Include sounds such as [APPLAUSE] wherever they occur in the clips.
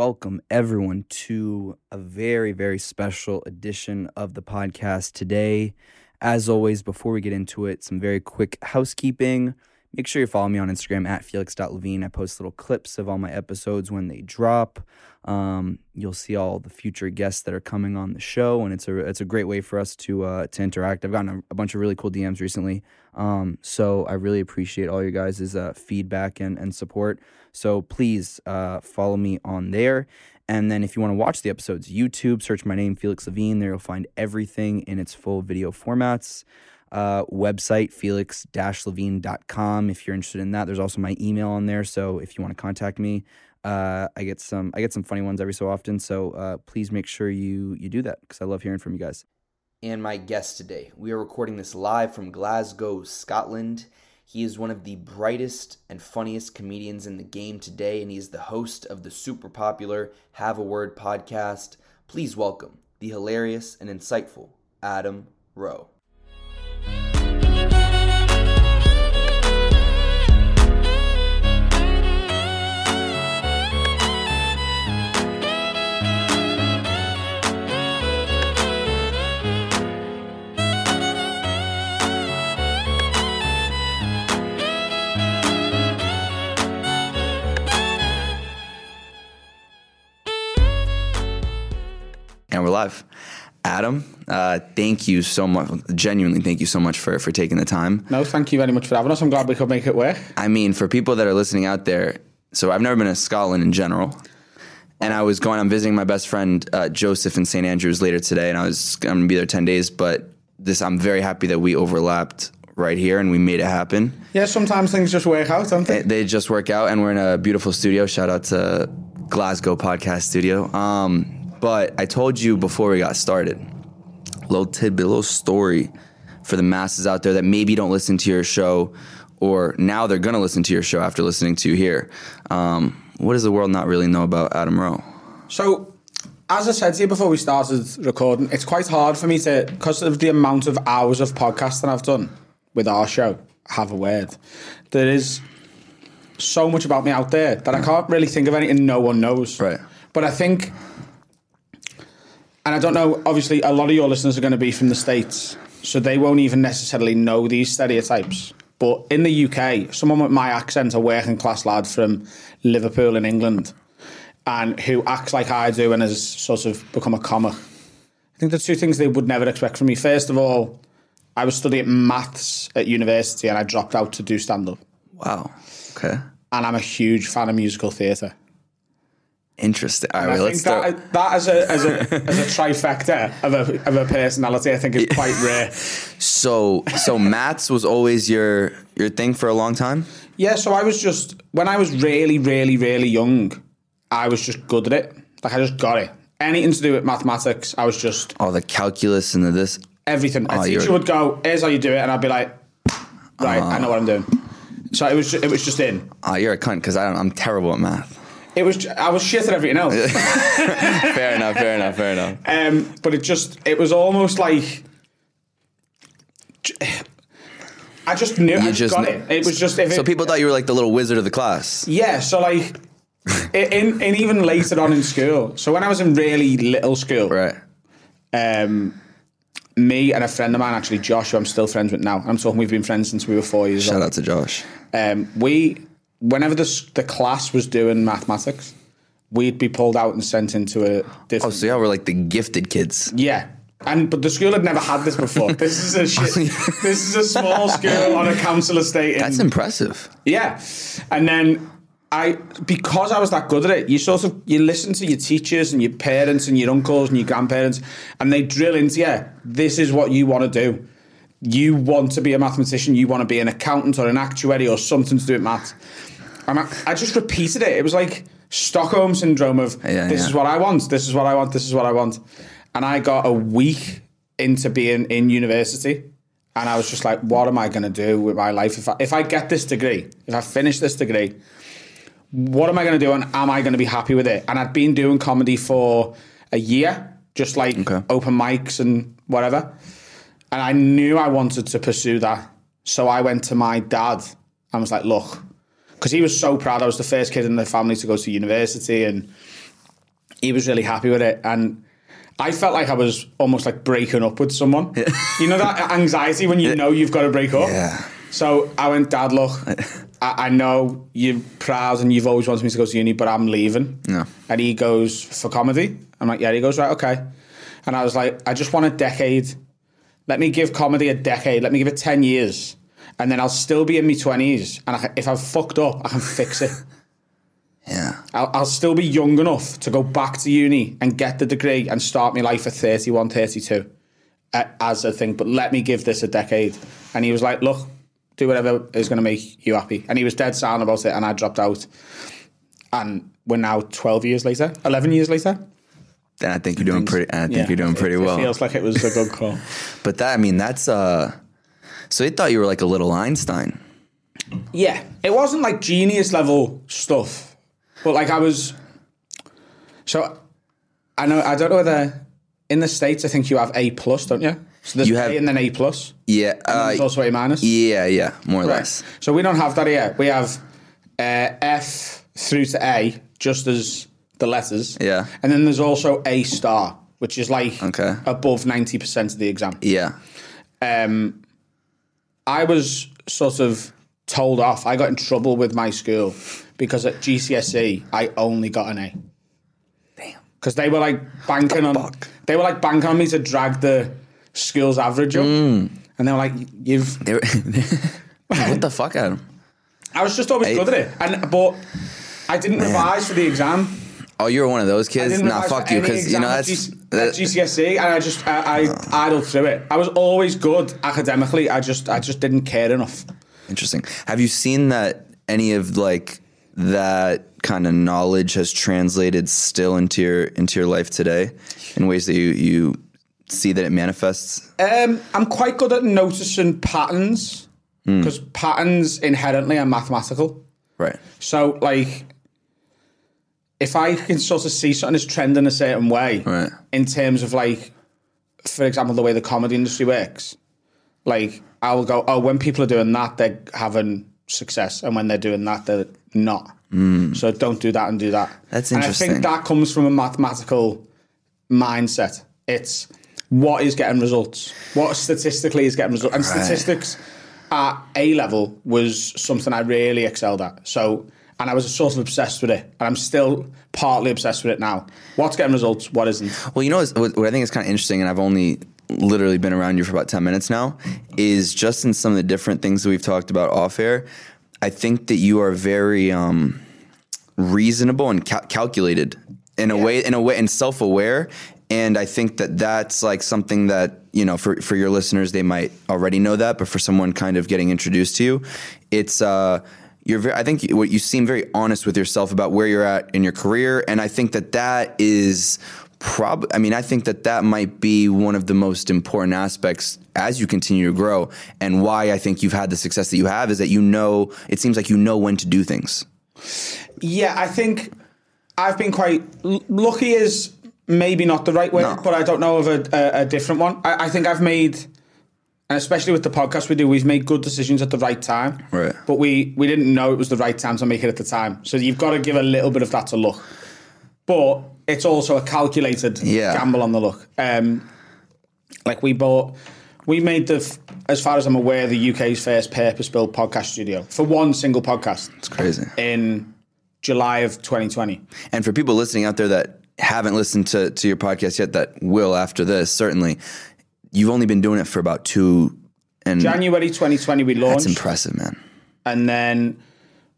welcome everyone to a very, very special edition of the podcast today. As always, before we get into it, some very quick housekeeping. Make sure you follow me on Instagram at felix.levine. I post little clips of all my episodes when they drop. Um, you'll see all the future guests that are coming on the show, and it's a it's a great way for us to uh, to interact. I've gotten a, a, bunch of really cool DMs recently, um, so I really appreciate all you guys' uh, feedback and, and support. So please uh, follow me on there. And then if you want to watch the episodes, YouTube, search my name, Felix Levine. There you'll find everything in its full video formats uh, website, felix-levine.com. If you're interested in that, there's also my email on there. So if you want to contact me, uh, I get some I get some funny ones every so often. So uh, please make sure you you do that because I love hearing from you guys. And my guest today, we are recording this live from Glasgow, Scotland. He is one of the brightest and funniest comedians in the game today, and he is the host of the super popular Have a Word podcast. Please welcome the hilarious and insightful Adam Rowe. And we're live. Adam, uh, thank you so much. Genuinely, thank you so much for for taking the time. No, thank you very much for having us. I'm glad we could make it work. I mean, for people that are listening out there, so I've never been to Scotland in general, and I was going. I'm visiting my best friend uh, Joseph in St Andrews later today, and I was I'm gonna be there ten days. But this, I'm very happy that we overlapped right here and we made it happen. Yeah, sometimes things just work out, don't they? They just work out, and we're in a beautiful studio. Shout out to Glasgow Podcast Studio. Um, but I told you before we got started, little tidbit, little story for the masses out there that maybe don't listen to your show, or now they're gonna listen to your show after listening to you here. Um, what does the world not really know about Adam Rowe? So, as I said to you before we started recording, it's quite hard for me to, because of the amount of hours of podcasting I've done with our show, have a word. There is so much about me out there that I can't really think of anything no one knows. Right. But I think and I don't know, obviously, a lot of your listeners are going to be from the States, so they won't even necessarily know these stereotypes. But in the UK, someone with my accent, a working class lad from Liverpool in England, and who acts like I do and has sort of become a comic. I think the two things they would never expect from me. First of all, I was studying maths at university and I dropped out to do stand up. Wow. Okay. And I'm a huge fan of musical theatre. Interesting. All right, I let's think start. that, that as a as a as a trifecta of a of a personality, I think is quite rare. So, so maths was always your your thing for a long time. Yeah, so I was just when I was really, really, really young, I was just good at it. Like I just got it. Anything to do with mathematics, I was just Oh, the calculus and the this. everything. A Oh, teacher you're- would go, "Here's how you do it," and I'd be like, "Right, I uh-huh. know what I'm doing." So it was ju- it was just in. Oh, you're a cunt because I'm terrible at math. It was I was shit at everything else. [LAUGHS] fair enough. Fair enough. Fair enough. Um, but it just it was almost like I just knew I just got kn- it. It was just if So it, people thought you were like the little wizard of the class. yeah. So like in, in even later on in school. So when I was in really little school, Right. um, me and a friend of mine, actually Josh, who I'm still friends with now. I'm talking we've been friends since we were four years Shout old. out to Josh. Um, we whenever the the class was doing mathematics, we'd be pulled out and sent into a Oh, different. so y'all were like the gifted kids. Yeah. And but the school had never had this before. This is a [LAUGHS] shit, [LAUGHS] this is a small school on a council estate. In, That's impressive. yeah. And then I because I was that good at it, you sort of you listen to your teachers and your parents and your uncles and your grandparents, and they drill into you. This is what you want to do. You want to be a mathematician. You want to be an accountant or an actuary or something to do with maths. And I, I just repeated it. It was like Stockholm syndrome of Yeah, this yeah. is what I want. This is what I want. This is what I want. And I got a week into being in university, and I was just like, what am I going to do with my life if I, if I get this degree, if I finish this degree? what am I going to do and am I going to be happy with it? And I'd been doing comedy for a year, just like Okay. open mics and whatever. And I knew I wanted to pursue that. So I went to my dad and was like, look, because he was so proud. I was the first kid in the family to go to university and he was really happy with it, and I felt like I was almost like breaking up with someone. you know that [LAUGHS] anxiety when you know you've got to break up. Yeah. So I went, Dad, look, [LAUGHS] I, I know you're proud and you've always wanted me to go to uni, but I'm leaving. No. And he goes for comedy. I'm like, yeah. He goes, right, okay. And I was like, I just want a decade. Let me give comedy a decade. Let me give it ten years, and then I'll still be in my twenties. And I, can- if I've fucked up, I can fix it. [LAUGHS] Yeah. I'll, I'll still be young enough to go back to uni and get the degree and start my life at 31, 32 uh, as a thing. But let me give this a decade. And he was like, look, do whatever is going to make you happy. And he was dead sound about it. And I dropped out. And we're now 12 years later, 11 years later. Then I think you're doing pretty. I think Yeah, you're doing pretty it well. It feels like it was a good [LAUGHS] call. but that, I mean, that's uh. So they thought you were like a little Einstein. Yeah, it wasn't like genius level stuff, but like I was. So, I know I don't know whether in the states I think you have A plus, don't you? So there's You have- A and then A plus. Yeah. Uh, there's also A minus. yeah. Yeah. More or Right. less. So we don't have that here. We have uh, F through to A, just as the letters. Yeah. And then there's also A star, which is like Okay. above ninety percent of the exam. Yeah. um, I was sort of told off. I got in trouble with my school because at GCSE I only got an A. Damn. Because they were like banking on fuck? they were like banking on me to drag the school's average up, Mm. and they were like, "You've." They were [LAUGHS] what the fuck out? I was just always good at it, and but I didn't revise for the exam. Oh, you were one of those kids. Nah, fuck you, because you know that's G- that- GCSE, and I just I, I idled through it. I was always good academically. I just I just didn't care enough. Interesting. Have you seen that any of like that kind of knowledge has translated still into your into your life today in ways that you you see that it manifests? Um, I'm quite good at noticing patterns Hmm. because patterns inherently are mathematical. Right. So, like, if I can sort of see something is trending a certain way, Right. in terms of like, for example, the way the comedy industry works, like I'll go, oh, when people are doing that, they're having success, and when they're doing that, they're not. Mm. So don't do that and do that. That's And I think that comes from a mathematical mindset. It's what is getting results, what statistically is getting results, and statistics at A level was something I really excelled at. So, and I was sort of obsessed with it, and I'm still partly obsessed with it now. What's getting results? What isn't? Well, you know what, what I think is kind of interesting, and I've only literally been around you for about 10 minutes now, is just in some of the different things that we've talked about off air. I think that you are very um, reasonable and cal- calculated in a way, in a way, and self aware. And I think that that's like something that, you know, for, for your listeners, they might already know that, but for someone kind of getting introduced to you, it's, uh, you're very, I think what you seem very honest with yourself about where you're at in your career. And I think that that is prob, I mean, I think that that might be one of the most important aspects as you continue to grow. And why I think you've had the success that you have is that you know, it seems like you know when to do things. Yeah, I think I've been quite l- lucky. Is maybe not the right word, No. but I don't know of a, a, a different one. I, I think I've made, and especially with the podcast we do, we've made good decisions at the right time. Right. But we we didn't know it was the right time to make it at the time. So you've got to give a little bit of that to luck. But it's also a calculated Yeah. gamble on the luck. Um, like we bought, we made the, as far as I'm aware, the UK's first purpose-built podcast studio for one single podcast It's crazy. in July of 2020. And for people listening out there that haven't listened to, to your podcast yet, that will after this, certainly, you've only been doing it for about two and January 2020 we launched. that's impressive, man. and then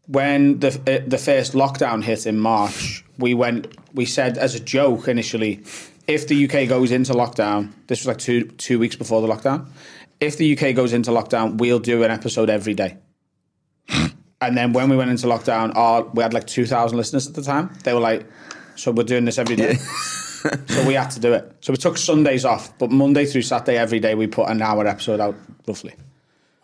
when the uh, the first lockdown hit in March, we went. We said as a joke initially, if the UK goes into lockdown, this was like two two weeks before the lockdown. If the UK goes into lockdown, we'll do an episode every day. [LAUGHS] and then when we went into lockdown, our, we had like 2,000 listeners at the time. They were like, so we're doing this every day. so we had to do it. So we took Sundays off, but Monday through Saturday, every day, we put an hour episode out roughly.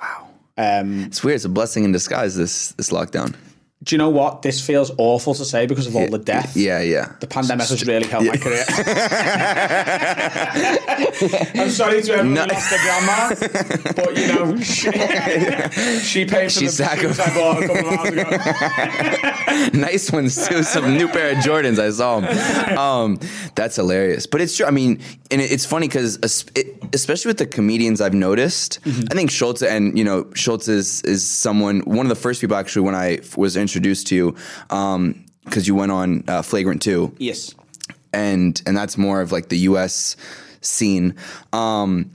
Wow. Um, It's weird. It's a blessing in disguise, this this lockdown. Do you know what? This feels awful to say because of all the death. Yeah, yeah. The pandemic has really helped my career. [LAUGHS] [LAUGHS] I'm sorry to everyone No. lost their grandma, but you know, [LAUGHS] she, she paid for She the shoes I bought a couple of hours ago. nice ones too. Some new pair of Jordans. I saw them. Um, that's hilarious. But it's true. I mean, and it's funny because especially with the comedians I've noticed, I think Schulz and you know Schulz is is someone one of the first people actually when I f- was introduced to you because you went on uh, Flagrant Two Yes. and and that's more of like the U.S. scene. Um,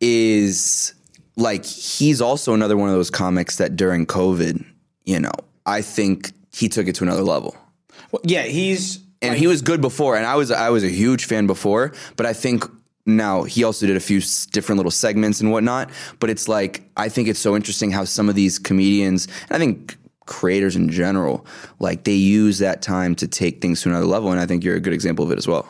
is like he's also another one of those comics that during COVID, you know, I think he took it to another level. Well, yeah, he's And he was good before, and I was I was a huge fan before, but I think now he also did a few different little segments and whatnot. But it's like I think it's so interesting how some of these comedians, and I think creators in general, like they use that time to take things to another level, and I think you're a good example of it as well.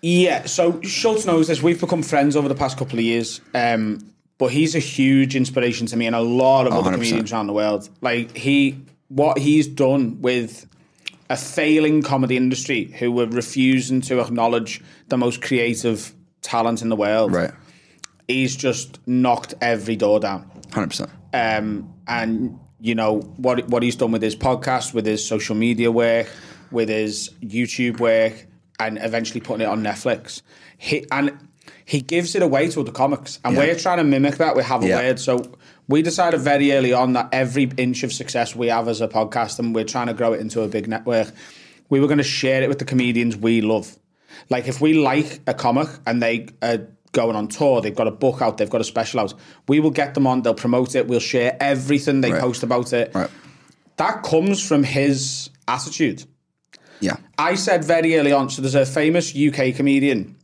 Yeah, so Schulz knows this. We've become friends over the past couple of years. Um, but he's a huge inspiration to me and a lot of other 100%. comedians around the world. Like he, what he's done with a failing comedy industry who were refusing to acknowledge the most creative talent in the world. Right, He's just knocked every door down. hundred percent. um, and you know what what he's done with his podcast, with his social media work, with his YouTube work, and eventually putting it on Netflix. He and he gives it away to other comics, and Yeah. we're trying to mimic that. We have a Yeah. word, so we decided very early on that every inch of success we have as a podcast, and we're trying to grow it into a big network. We were going to share it with the comedians we love. Like if we like a comic and they uh, are going on tour, they've got a book out, they've got a special out, we will get them on, they'll promote it, we'll share everything they Right. post about it. Right. That comes from his attitude. Yeah. I said very early on, so there's a famous UK comedian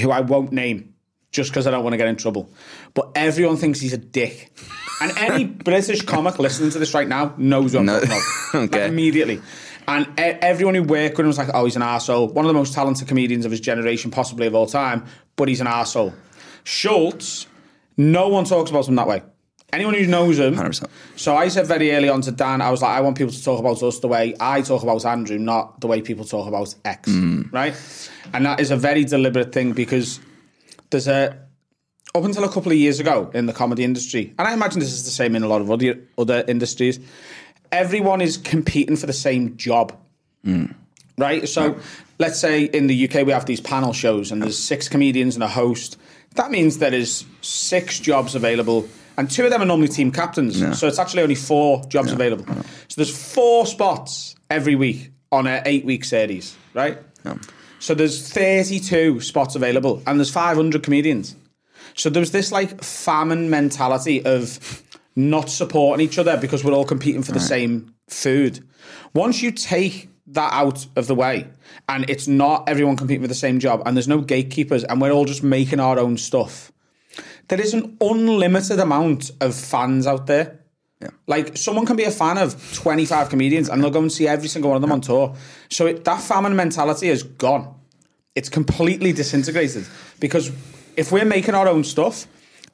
who I won't name just because I don't want to get in trouble. But everyone thinks he's a dick. And any [LAUGHS] British comic listening to this right now knows what I'm No. talking about. [LAUGHS] Okay. Like, immediately. And everyone who worked with him was like, oh, he's an arsehole. One of the most talented comedians of his generation, possibly of all time, but he's an arsehole. Schulz, no one talks about him that way. Anyone who knows him. 100%. So I said very early on to Dan, I was like, I want people to talk about us the way I talk about Andrew, not the way people talk about X, mm. right? And that is a very deliberate thing because there's a up until a couple of years ago in the comedy industry, and I imagine this is the same in a lot of other other industries. Everyone is competing for the same job, right? So let's say in the UK we have these panel shows, and there's six comedians and a host. That means there is six jobs available, and two of them are normally team captains. So it's actually only four jobs available. So there's four spots every week on an eight-week series, right? So there's 32 spots available, and there's 500 comedians. So there was this like famine mentality of not supporting each other because we're all competing for the same food. Once you take that out of the way and it's not everyone competing for the same job and there's no gatekeepers and we're all just making our own stuff, there is an unlimited amount of fans out there. Yeah. Like someone can be a fan of 25 comedians and they'll go and see every single one of them on tour. So it, that famine mentality is gone. It's completely disintegrated because if we're making our own stuff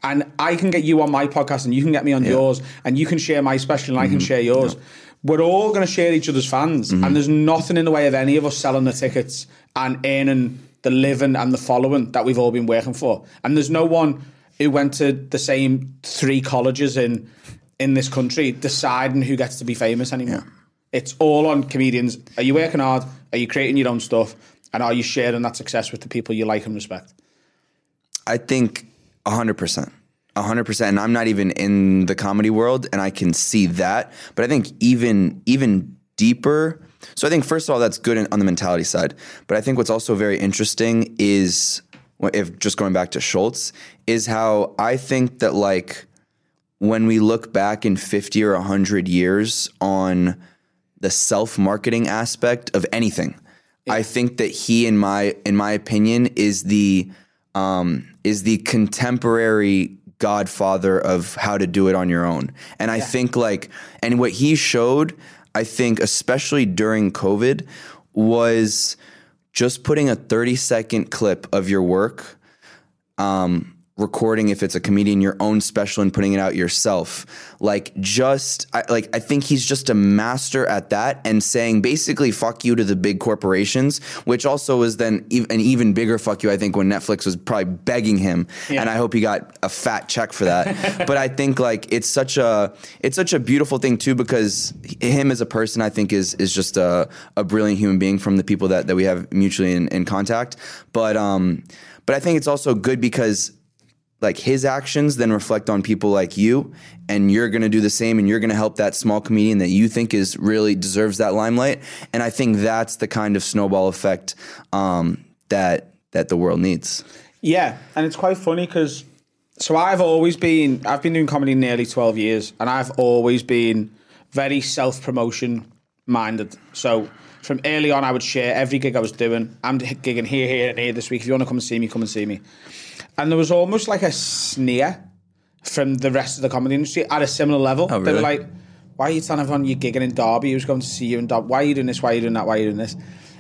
and I can get you on my podcast and you can get me on yours and you can share my special and I Mm-hmm. can share yours, we're all going to share each other's fans and there's nothing in the way of any of us selling the tickets and earning the living and the following that we've all been working for. And there's no one who went to the same three colleges in in this country deciding who gets to be famous anymore. It's all on comedians. Are you working hard? Are you creating your own stuff? And are you sharing that success with the people you like and respect? I think hundred percent. hundred percent. And I'm not even in the comedy world and I can see that. But I think even even deeper. So I think first of all, that's good on the mentality side. But I think what's also very interesting is if just going back to Schulz, is how I think that like when we look back in 50 or 100 years on the self-marketing aspect of anything, I think that he in my in my opinion is the um, is the contemporary godfather of how to do it on your own. And I think like and what he showed, I think especially during COVID was just putting a 30 second clip of your work um, recording if it's a comedian your own special and putting it out yourself. Like just I, like i think he's just a master at that and saying basically fuck you to the big corporations which also was then ev- an even bigger fuck you i think when netflix was probably begging him. And i hope he got a fat check for that. [LAUGHS] But i think like it's such a it's such a beautiful thing too because him as a person i think is is just a, a brilliant human being from the people that that we have mutually in, in contact. But um but i think it's also good because like his actions then reflect on people like you and you're going to do the same and you're going to help that small comedian that you think is really deserves that limelight and i think that's the kind of snowball effect um, that that the world needs Yeah, and it's quite funny because so I've always been I've been doing comedy nearly twelve years, and I've always been very self promotion minded. So from early on, I would share every gig I was doing. I'm gigging here, here, and here this week. If you want to come and see me, come and see me. And there was almost like a sneer from the rest of the comedy industry at a similar level. Oh, they really? were like, "Why are you telling everyone you're gigging in Derby? Who's going to see you in Derby? Why are you doing this? Why are you doing that? Why are you doing this?"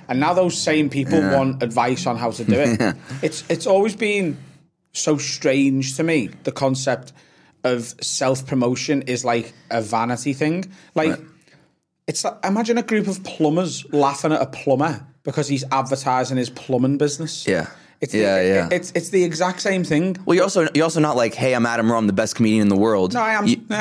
And now those same people want advice on how to do it. [LAUGHS] it's it's always been so strange to me. The concept of self promotion is like a vanity thing. Like it's like, imagine a group of plumbers laughing at a plumber because he's advertising his plumbing business. Yeah. It's Yeah, the, yeah. It's it's the exact same thing. well you're also you're also not like hey i'm adam rowe i'm the best comedian in the world No, I am. You- [LAUGHS] No, [LAUGHS]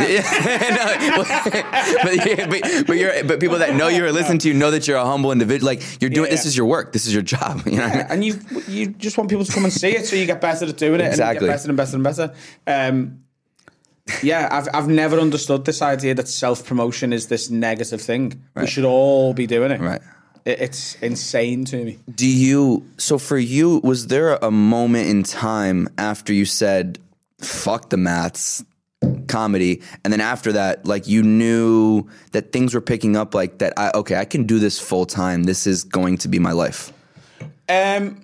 but, but, but you're but people that know you or listen to you know that you're a humble individual like you're doing Yeah, this is your work this is your job [LAUGHS] you know I mean? and you you just want people to come and see it, so you get better at doing it, Exactly. and you get better and better and better. Um, yeah, I've I've never understood this idea that self promotion is this negative thing. We should all be doing it. Right. It, it's insane to me. Do you so for you was there a moment in time after you said fuck the maths comedy and then after that like you knew that things were picking up like that I okay I can do this full time this is going to be my life Um,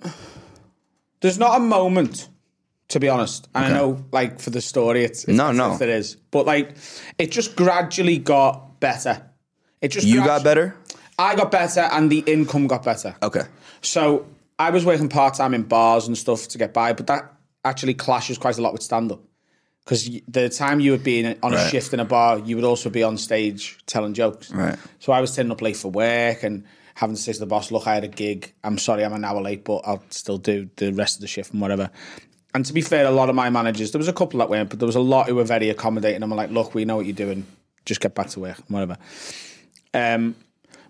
there's not a moment, to be honest. And I know, like for the story, it's, it's No, no. it is, but like it just gradually got better. It just you got better I got better, and the income got better. okay So I was working part time in bars and stuff to get by, but that actually clashes quite a lot with stand up. Because the time you would be in, on a Right. shift in a bar, you would also be on stage telling jokes. Right. So I was turning up late for work and having to say to the boss, "Look, I had a gig. I'm sorry, I'm an hour late, but I'll still do the rest of the shift and whatever." And to be fair, a lot of my managers, there was a couple that weren't, but there was a lot who were very accommodating. I'm like, "Look, we know what you're doing. Just get back to work, whatever." Um,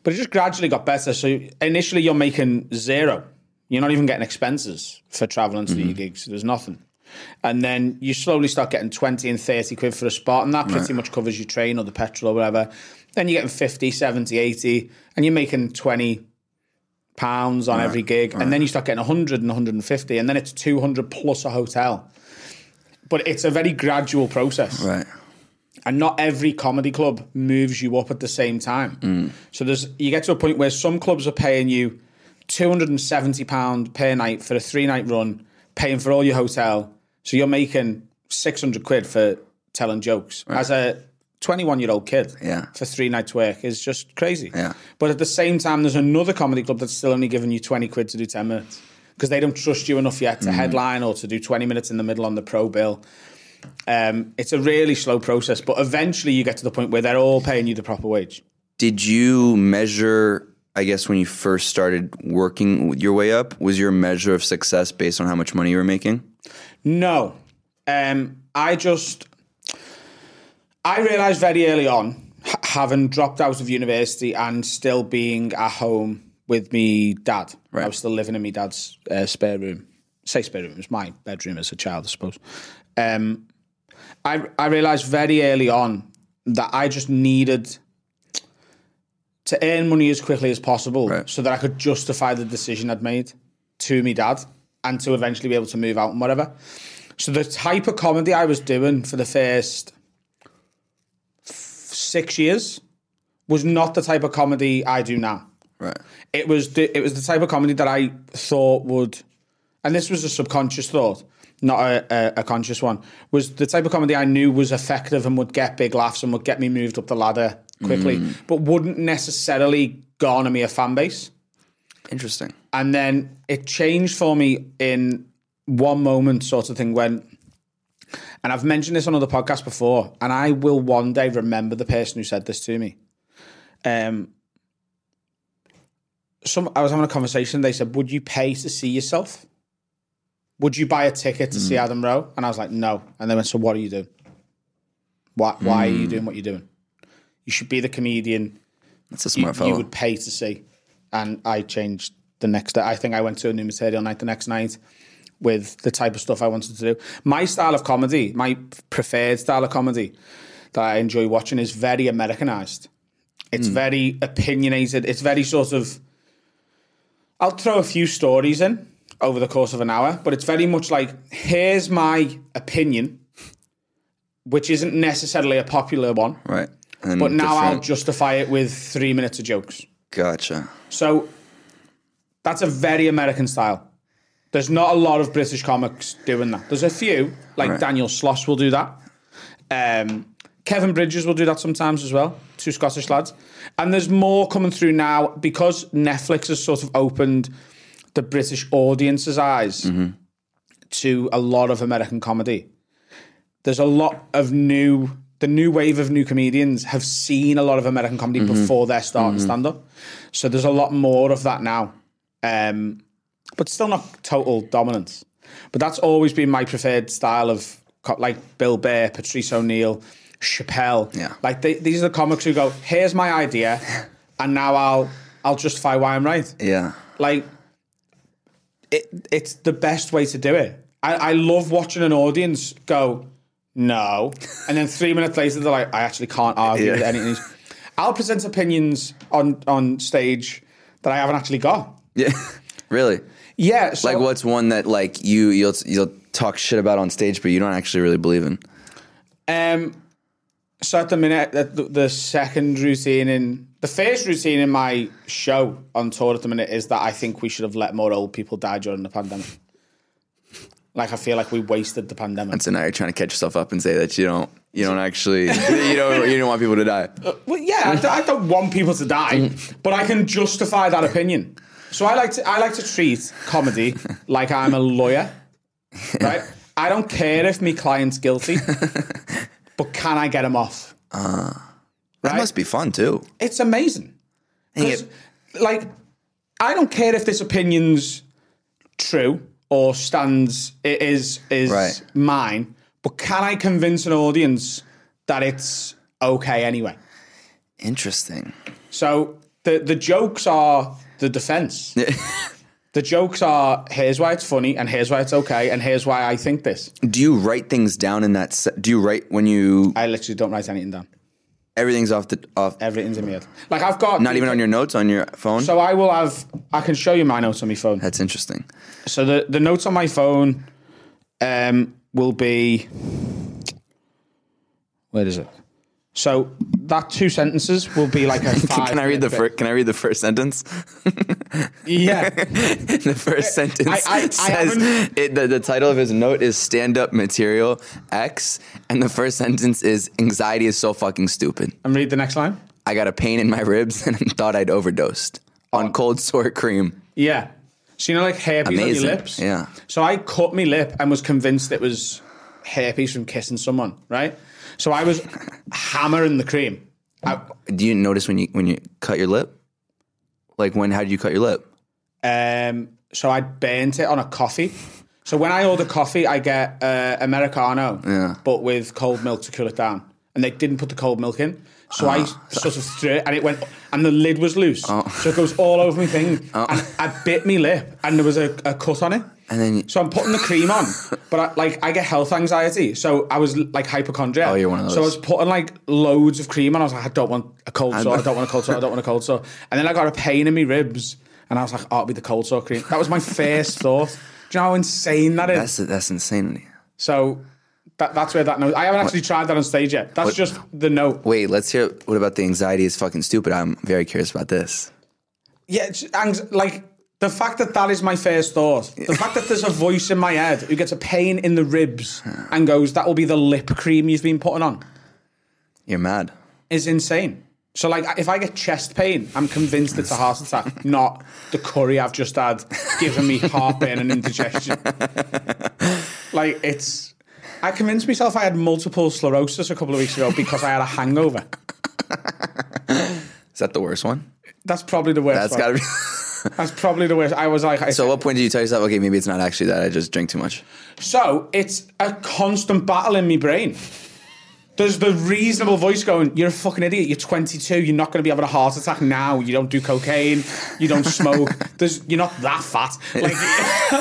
but it just gradually got better. So initially, you're making zero. You're not even getting expenses for traveling to do your mm-hmm. gigs. There's nothing. And then you slowly start getting 20 and 30 quid for a spot, and that pretty much covers your train or the petrol or whatever. Then you're getting 50, 70, 80, and you're making 20 pounds on every gig. And then you start getting 100 and 150, and then it's 200 plus a hotel. But it's a very gradual process right and not every comedy club moves you up at the same time. Mm. So there's you get to a point where some clubs are paying you two hundred and seventy pound per night for a three night run, paying for all your hotel. So you're making six hundred quid for telling jokes as a twenty one year old kid. Yeah. for three nights work is just crazy. Yeah. but at the same time, there's another comedy club that's still only giving you twenty quid to do ten minutes. Because they don't trust you enough yet to mm. headline or to do 20 minutes in the middle on the pro bill. Um, it's a really slow process, but eventually you get to the point where they're all paying you the proper wage. did you measure I guess when you first started working your way up was your measure of success based on how much money you were making No, um, I just I realised very early on, having dropped out of university and still being at home with me dad. I was still living in my dad's uh, spare room. Say spare room, it was my bedroom as a child, I suppose. Um, I I realised very early on that I just needed to earn money as quickly as possible Right. so that I could justify the decision I'd made to me dad and to eventually be able to move out and whatever. So the type of comedy I was doing for the first f- six years was not the type of comedy I do now. right It was the, it was the type of comedy that I thought would, and this was a subconscious thought, not a, a, a conscious one. Was the type of comedy I knew was effective and would get big laughs and would get me moved up the ladder quickly, but wouldn't necessarily garner me a fan base. interesting And then it changed for me in one moment, sort of thing, when and I've mentioned this on other podcasts before, and I will one day remember the person who said this to me. Um, some I was having a conversation. They said, "Would you pay to see yourself? Would you buy a ticket to see hmm. Adam Rowe?" And I was like, "No." And they went, "So what are you doing? Why Why are you hmm. doing what you're doing? You should be the comedian That's a you, smart you fellow. would pay to see." And I changed the next day. I think I went to a new material night the next night with the type of stuff I wanted to do. My style of comedy, my preferred style of comedy that I enjoy watching is very Americanized. It's hmm. very opinionated. It's very sort of. I'll throw a few stories in over the course of an hour, but it's very much like here's my opinion, which isn't necessarily a popular one, right. And but now I'll justify it with three minutes of jokes. Gotcha. So that's a very American style. There's not a lot of British comics doing that. There's a few, like Right. Daniel Sloss will do that. Um, Kevin Bridges will do that sometimes as well. Two Scottish lads, and there's more coming through now because Netflix has sort of opened the British audience's eyes mm-hmm. to a lot of American comedy. There's a lot of new, the new wave of new comedians have seen a lot of American comedy mm-hmm. before they're starting mm-hmm. stand up. So there's a lot more of that now. Um, but still not total dominance. But that's always been my preferred style of co- like Bill Burr, Patrice O'Neal, Chappelle. Yeah. Like they, these are the comics who go, "Here's my idea, and now I'll I'll justify why I'm right." Yeah. Like it, it's the best way to do it. I, I love watching an audience go, "No," and then three minutes later they're like, "I actually can't argue Yeah. with anything." I'll present opinions on on stage that I haven't actually got. Yeah. [LAUGHS] really. Yeah, so, Like what's one that like you you'll you'll talk shit about on stage, but you don't actually really believe in? Um, so at the minute, the, the second routine in the first routine in my show on tour at the minute is that I think we should have let more old people die during the pandemic. Like I feel like we wasted the pandemic. And so now you're trying to catch yourself up and say that you don't you don't actually [LAUGHS] you don't you don't want people to die. Uh, well, yeah, I, don't- I don't want people to die, but I can justify that opinion. So I like to I like to treat comedy [LAUGHS] like I'm a lawyer, right? I don't care if my client's guilty, [LAUGHS] but can I get him off? Ah. That Right? must be fun too. It's amazing. like, I don't care if this opinion's true or stands it is is Right. mine, but can I convince an audience that it's okay anyway? Interesting. So the the jokes are the defense. [LAUGHS] the jokes are here's why it's funny and here's why it's okay and here's why I think this. Do you write things down in that? Se- do you write when you I literally don't write anything down. everything's off the off? Everything's in my head. Like I've got Not even on your notes on your phone. So I will have. I can show you my notes on my phone. That's interesting. So the the notes on my phone um, will be where is it? So that two sentences will be like a [LAUGHS] five. Can I read the first? Can I read the first sentence? [LAUGHS] Yeah, [LAUGHS] the first sentence I- I- I says it, the, the title of his note is stand up material X, and the first sentence is anxiety is so fucking stupid. and read the next line. I got a pain in my ribs and thought I'd overdosed Oh. on cold sore cream. Yeah. So you know, like herpes Amazing. on your lips. Yeah. So I cut my lip and was convinced it was herpes from kissing someone. Right. So I was hammering the cream. I, Do you notice when you when you cut your lip? Like when? How did you cut your lip? Um, so I burnt it on a coffee. So when I order coffee, I get uh, americano, Yeah. but with cold milk to cool it down. And they didn't put the cold milk in, so I Ah. sort of threw it, and it went, and the lid was loose, Oh. so it goes all over my thing. And I bit my lip, and there was a, a cut on it. And then you- so I'm putting the cream on, [LAUGHS] but I, like I get health anxiety, so I was like hypochondriac. Oh, you're one of those. So I was putting like loads of cream on. I was like, I don't want a cold sore. I don't want a cold sore. I don't want a cold sore. And then I got a pain in my ribs, and I was like, oh, it'll be the cold sore cream. That was my first [LAUGHS] thought. Do you know how insane that is? That's that's insanity. so that, that's where that note. I haven't actually tried that on stage yet. That's just the note. Wait, let's hear. What about the anxiety is fucking stupid? I'm very curious about this. Yeah, it's, like the fact that that is my first thought. The fact that there's a [LAUGHS] voice in my head who gets a pain in the ribs and goes, "That will be the lip cream you've been putting on," You're mad. is insane. So, like, if I get chest pain, I'm convinced it's a heart [LAUGHS] attack, not the curry I've just had giving me heartburn and indigestion. like, it's. I convinced myself I had multiple sclerosis a couple of weeks ago because I had a hangover. [LAUGHS] Is that the worst one? That's probably the worst. That's one. got to be. [LAUGHS] That's probably the worst. I was like, I so, at what point did you tell yourself, okay, maybe it's not actually that I just drink too much? So it's a constant battle in my brain. There's the reasonable voice going, You're a fucking idiot. You're 22. You're not going to be having a heart attack now. You don't do cocaine. You don't smoke. [LAUGHS] There's, you're not that fat. Like, [LAUGHS]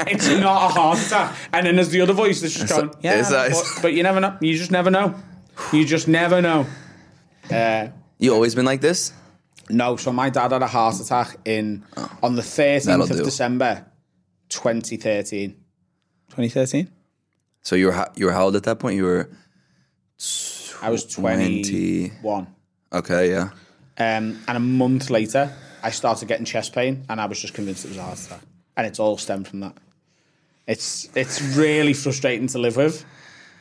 like, it's not a heart attack. And then there's the other voice that's just going, Yeah, it's that- but, but you never know. You just never know. You just never know. Uh, You always been like this? No, so my dad had a heart attack in on the 13th of do. December 2013. 2013? So you were ho- you were how old at that point? You were I was 21. okay, yeah. Um, and a month later, I started getting chest pain, and I was just convinced it was a heart attack. And it's all stemmed from that. It's it's really frustrating to live with,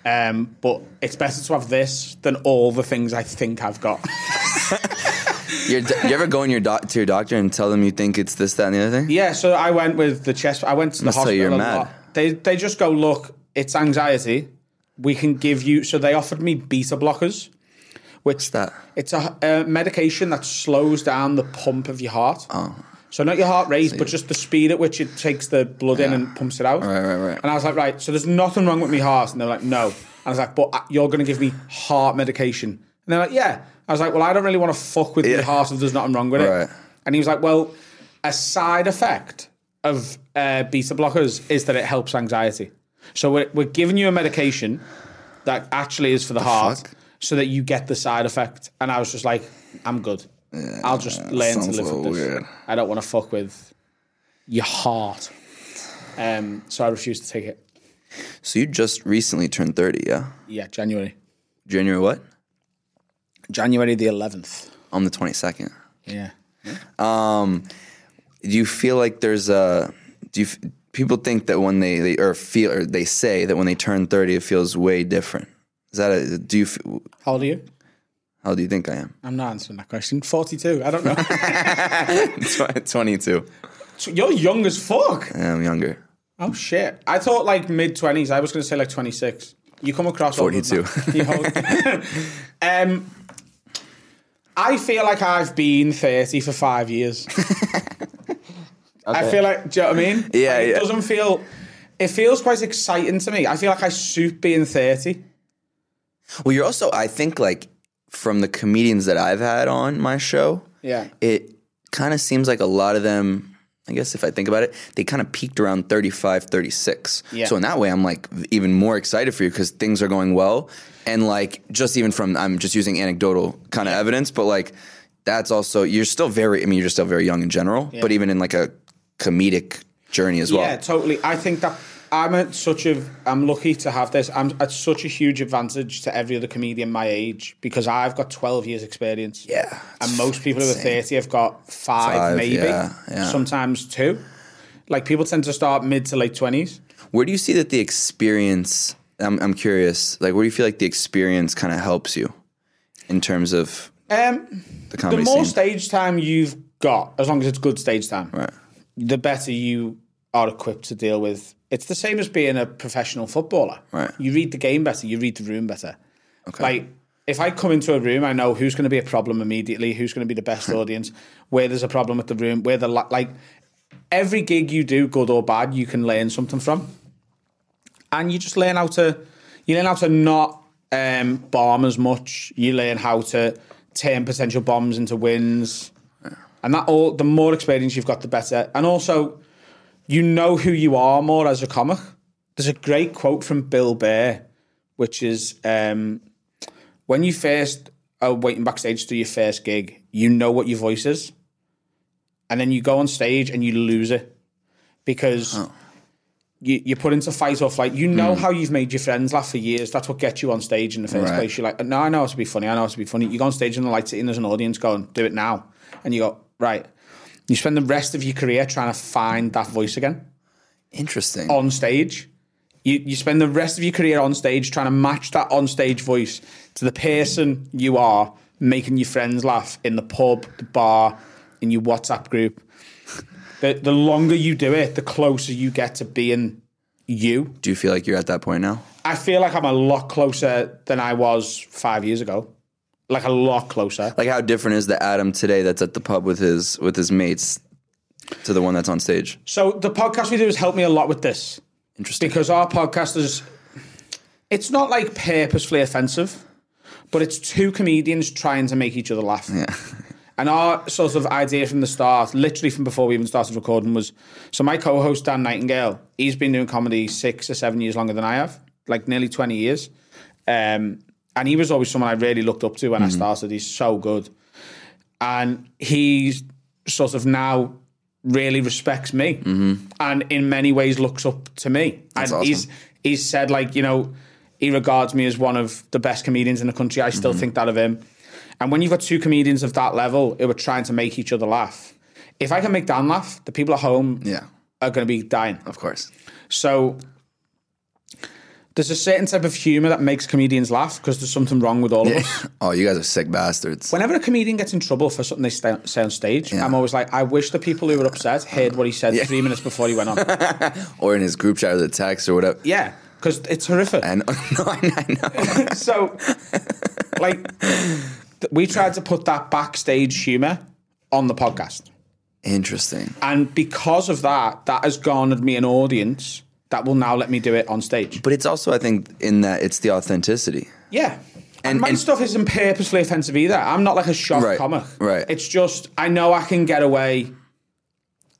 um, but it's better to have this than all the things I think I've got. [LAUGHS] You're, you ever go in your doc- to your doctor and tell them you think it's this, that, and the other thing? yeah, so I went with the chest. I went to the Must hospital. you you're a mad. lot. They they just go look. It's anxiety. We can give you. So they offered me beta blockers, which that? It's a, a medication that slows down the pump of your heart. Oh. So not your heart rate, but just the speed at which it takes the blood in and pumps it out. Right, right, right. And I was like, right, so there's nothing wrong with my heart. And they're like, no. And I was like, but uh, you're going to give me heart medication. And they're like, yeah. I was like, well, I don't really want to fuck with Yeah. your heart if there's nothing wrong with it. And he was like, well, a side effect of uh, beta blockers is that it helps anxiety. So we're, we're giving you a medication that actually is for the, heart fuck? so that you get the side effect. And I was just like, I'm good. I'll just learn to live with this. weird. I don't want to fuck with your heart. Um, so I refused to take it. So you just recently turned 30, yeah? Yeah, January. January what? January the 11th. On the 22nd. Yeah. Um, Do you feel like there's a do you people think that when they, they or feel or they say that when they turn 30 it feels way different. Is that a do you How old are you? how do you think I am? I'm not answering that question. 42. I don't know. [LAUGHS] Tw- 22. You're young as fuck. I'm younger. Oh, shit. I thought like mid 20s. I was going to say like 26. You come across 42. that. You hold- [LAUGHS] [LAUGHS] um, I feel like I've been 30 for five years. [LAUGHS] I feel like, do you know what I mean? Yeah, Like, It yeah. doesn't feel, it feels quite exciting to me. I feel like I suit being 30. Well, you're also I think like from the comedians that I've had on my show, Yeah. it kind of seems like a lot of them I guess if I think about it, they kind of peaked around 35, 36. Yeah. So in that way, I'm like even more excited for you because things are going well. And like just even from, I'm just using anecdotal kind of evidence, but like that's also, you're still very, I mean, you're just still very young in general, but even in like a comedic journey as well. Yeah, totally. I think that I'm at such a I'm lucky to have this. I'm at such a huge advantage to every other comedian my age because I've got 12 years experience. Yeah, And most people who are 30 have got five, Five, maybe, yeah, yeah. sometimes two. Like people tend to start mid to late 20s. Where do you see that the experience? I'm, I'm curious. Like, where do you feel like the experience kind of helps you in terms of Um, the the more scene? stage time you've got, as long as it's good stage time, right. the better you are equipped to deal with. It's the same as being a professional footballer. Right. You read the game better. You read the room better. Like if I come into a room, I know who's going to be a problem immediately. Who's going to be the best [LAUGHS] audience? Where there's a problem with the room. Where the la- like every gig you do, good or bad, you can learn something from, and you just learn how to you learn how to not um, bomb as much. You learn how to turn potential bombs into wins, and that all the more experience you've got, the better. And also, you know who you are more as a comic. There's a great quote from Bill Burr, which is um, when you first are waiting backstage to your first gig, you know what your voice is, and then you go on stage and you lose it because. You, you put into fight or flight. You know how you've made your friends laugh for years. That's what gets you on stage in the first Right. place. You're like, no, I know how to be funny. I know how to be funny. You go on stage and the lights in, there's an audience going, do it now. And you go, right. You spend the rest of your career trying to find that voice again Interesting. on stage. You, you spend the rest of your career on stage trying to match that on stage voice to the person you are, making your friends laugh in the pub, the bar, in your WhatsApp group. The, the longer you do it, the closer you get to being you. Do you feel like you're at that point now? I feel like I'm a lot closer than I was five years ago. Like a lot closer. Like how different is the Adam today that's at the pub with his with his mates to the one that's on stage? So the podcast we do has helped me a lot with this Interesting. because our podcast is. It's not like purposefully offensive, but it's two comedians trying to make each other laugh. Yeah. [LAUGHS] And our sort of idea from the start, literally from before we even started recording, was so my co-host Dan Nightingale, he's been doing comedy six or seven years longer than I have, like nearly twenty years. Um, and he was always someone I really looked up to when I mm-hmm. started. He's so good, and he's sort of now really respects me, mm-hmm. and in many ways looks up to me. and awesome. he's he's said like you know he regards me as one of the best comedians in the country. I still mm-hmm. think that of him. And when you've got two comedians of that level who are trying to make each other laugh, if I can make Dan laugh, the people at home Yeah. are going to be dying. Of course. So there's a certain type of humor that makes comedians laugh because there's something wrong with all of us. [LAUGHS] Oh, you guys are sick bastards. Whenever a comedian gets in trouble for something they sta say on stage, I'm always like, I wish the people who were upset heard what he said three minutes before he went on. [LAUGHS] or in his group chat or the text or whatever. yeah, because it's horrific. And [LAUGHS] no, I know. so, like, th- we tried to put that backstage humor on the podcast. Interesting. And because of that, that has garnered me an audience that will now let me do it on stage. But it's also, I think, in that it's the authenticity. Yeah. And, And- my and- stuff isn't purposely offensive either. I'm not like a shock Right, comic. right. It's just I know I can get away.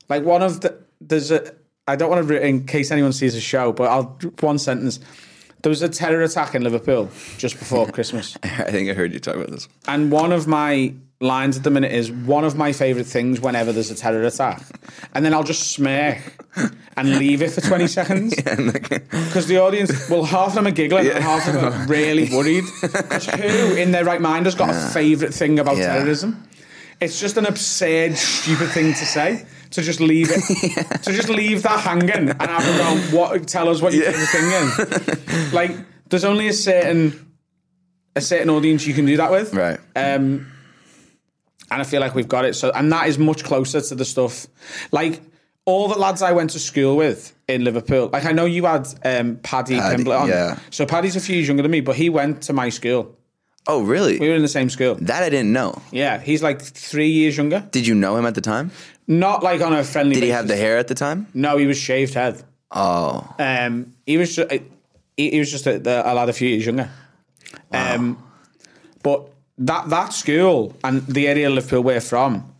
Like one of the there's a I don't want to in case anyone sees the show, but I'll one sentence. There was a terror attack in Liverpool just before [LAUGHS] Christmas, I think I heard you talk about this. and one of my lines at the minute is one of my favorite things whenever there's a terror attack, and then I'll just smirk and leave it for twenty seconds. [LAUGHS] Because the audience, well, half of them are giggling and half of them are really [LAUGHS] worried. Because who in their right mind has got a favourite thing about Yeah. terrorism? It's just an absurd, stupid thing to say. To just leave it, [LAUGHS] to just leave that hanging, and have them go, "What? Tell us what your favourite thing is." Like, there's only a certain, a certain audience you can do that with, Right. Um, and I feel like we've got it. So, and that is much closer to the stuff, like all the lads I went to school with in Liverpool. Like I know you had um, Paddy, Paddy, Pimblett on. yeah. So Paddy's a few years younger than me, but he went to my school. Oh, really? We were in the same school. That I didn't know. Yeah, he's like three years younger. Did you know him at the time? Not like on a friendly. Did he have the hair at the time? No, he was shaved head. Oh, Um, he was just, he, he was just a, a lad a few years younger. Um, but that that school and the area of Liverpool we're from,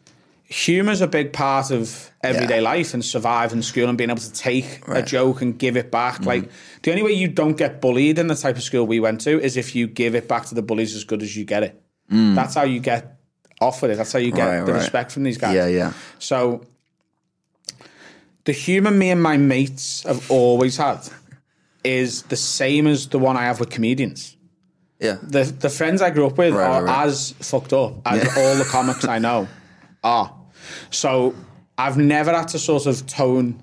humour's a big part of everyday Yeah. life and surviving school and being able to take a joke and give it back. Mm-hmm. Like the only way you don't get bullied in the type of school we went to is if you give it back to the bullies as good as you get it. Mm. That's how you get off with it. That's how you get Right, the right. respect from these guys. yeah, yeah. So the humour me and my mates have always had is the same as the one I have with comedians. Yeah. The the friends I grew up with Right, are right, as fucked up as all the comics I know [LAUGHS] are. So I've never had to sort of tone.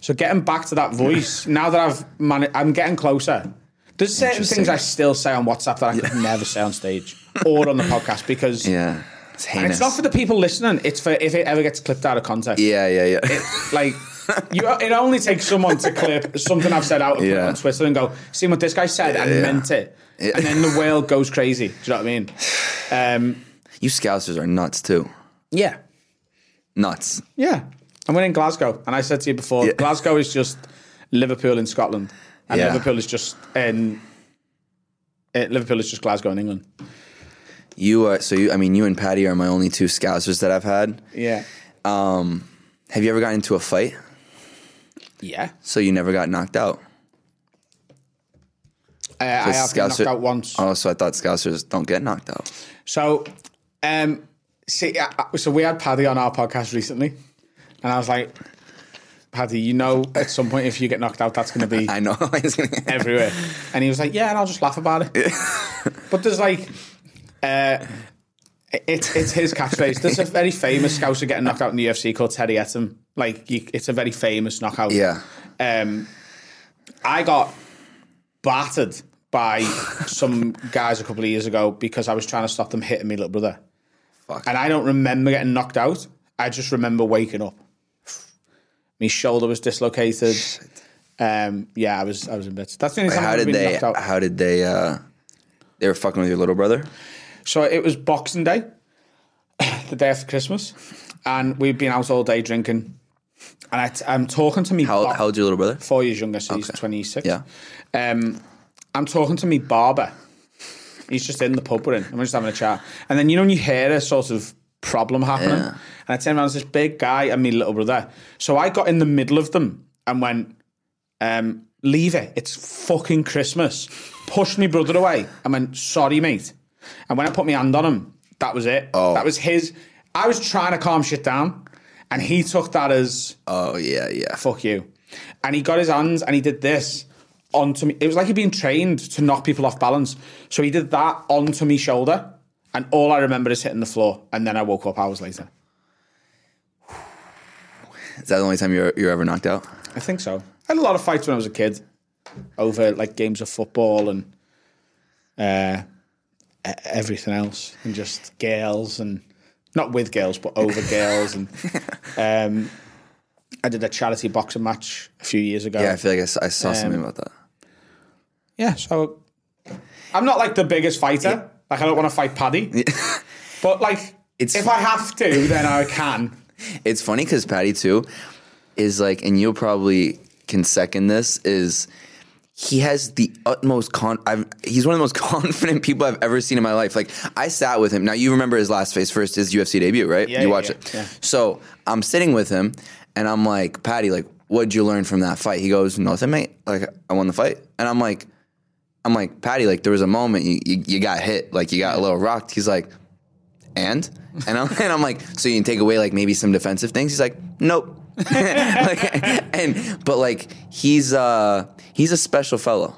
So getting back to that voice now that I've man, I'm getting closer. There's certain things I still say on WhatsApp that I could never say on stage or on the podcast because [LAUGHS] Yeah. It's and it's not for the people listening. It's for if it ever gets clipped out of context yeah, yeah, yeah. like you, it only takes someone to clip something I've said out and put it Yeah. on Twitter and go, see what this guy said and Yeah. meant it. Yeah. And then the world goes crazy. Do you know what I mean? Um, you Scousers are nuts too. yeah. Nuts. Yeah. And we're in Glasgow. And I said to you before. Glasgow is just Liverpool in Scotland. And. Liverpool is just in uh, Liverpool is just Glasgow in England. You are so you. I mean, you and Paddy are my only two Scousers that I've had. Yeah. Um, have you ever gotten into a fight? Yeah. So you never got knocked out? Uh, I have been knocked out once. Oh, so I thought Scousers don't get knocked out. So, um, see, uh, so we had Paddy on our podcast recently, and I was like, Paddy, you know, at some point if you get knocked out, that's going to be [LAUGHS] I know. [LAUGHS] everywhere. And he was like, yeah, and I'll just laugh about it. [LAUGHS] but there's like, uh, it's it's his catchphrase. There's a very famous Scouser getting knocked out in the UFC called Terry Etim. Like, you, it's a very famous knockout. yeah. Um, I got battered by some guys a couple of years ago because I was trying to stop them hitting me little brother. Fuck. And I don't remember getting knocked out. I just remember waking up. My shoulder was dislocated. Um, yeah, I was I was in bits. That's the only time How I've did they? knocked out. How did they? uh They were fucking with your little brother. So it was Boxing Day, [COUGHS] the day after Christmas, and we'd been out all day drinking. And I t- I'm talking to me. How, bar- how old's your little brother? four years younger, so he's Okay. 26. Yeah. Um, I'm talking to me barber. He's just in the pub with him. I'm just having a chat. And then, you know, when you hear a sort of problem happening, Yeah. and I turn around, there's this big guy and me little brother. So I got in the middle of them and went, um, leave it. It's fucking Christmas. Pushed my brother away. I went, sorry, mate. And when I put my hand on him, that was it. Oh. That was his. I was trying to calm shit down. And he took that as, Oh yeah, yeah. fuck you. And he got his hands and he did this onto me. It was like he'd been trained to knock people off balance. So he did that onto me shoulder. And all I remember is hitting the floor. And then I woke up hours later. Is that the only time you're you're ever knocked out? I think so. I had a lot of fights when I was a kid over like games of football and uh, everything else, and just girls and not with girls, but over [LAUGHS] girls. And um, I did a charity boxing match a few years ago. Yeah, I feel like I saw Um, something about that. Yeah, so I'm not like the biggest fighter. Like I don't want to fight Paddy, [LAUGHS] but like It's- if I have to, then I can. [LAUGHS] It's funny because Paddy too is like, and you'll probably can second this is. He has the utmost con. I've, he's one of the most [LAUGHS] confident people I've ever seen in my life. Like I sat with him. Now you remember his last face first, his UFC debut, right? Yeah, you yeah, watch yeah, it. yeah. So I'm sitting with him, and I'm like, Paddy, like, what'd you learn from that fight? He goes, nothing, mate. Like I won the fight, and I'm like, I'm like, Paddy, like there was a moment you, you, you got hit, like you got a little rocked. He's like, and? [LAUGHS] And I'm, and I'm like, so you can take away like maybe some defensive things? He's like, nope. [LAUGHS] like, and but like he's uh he's a special fellow,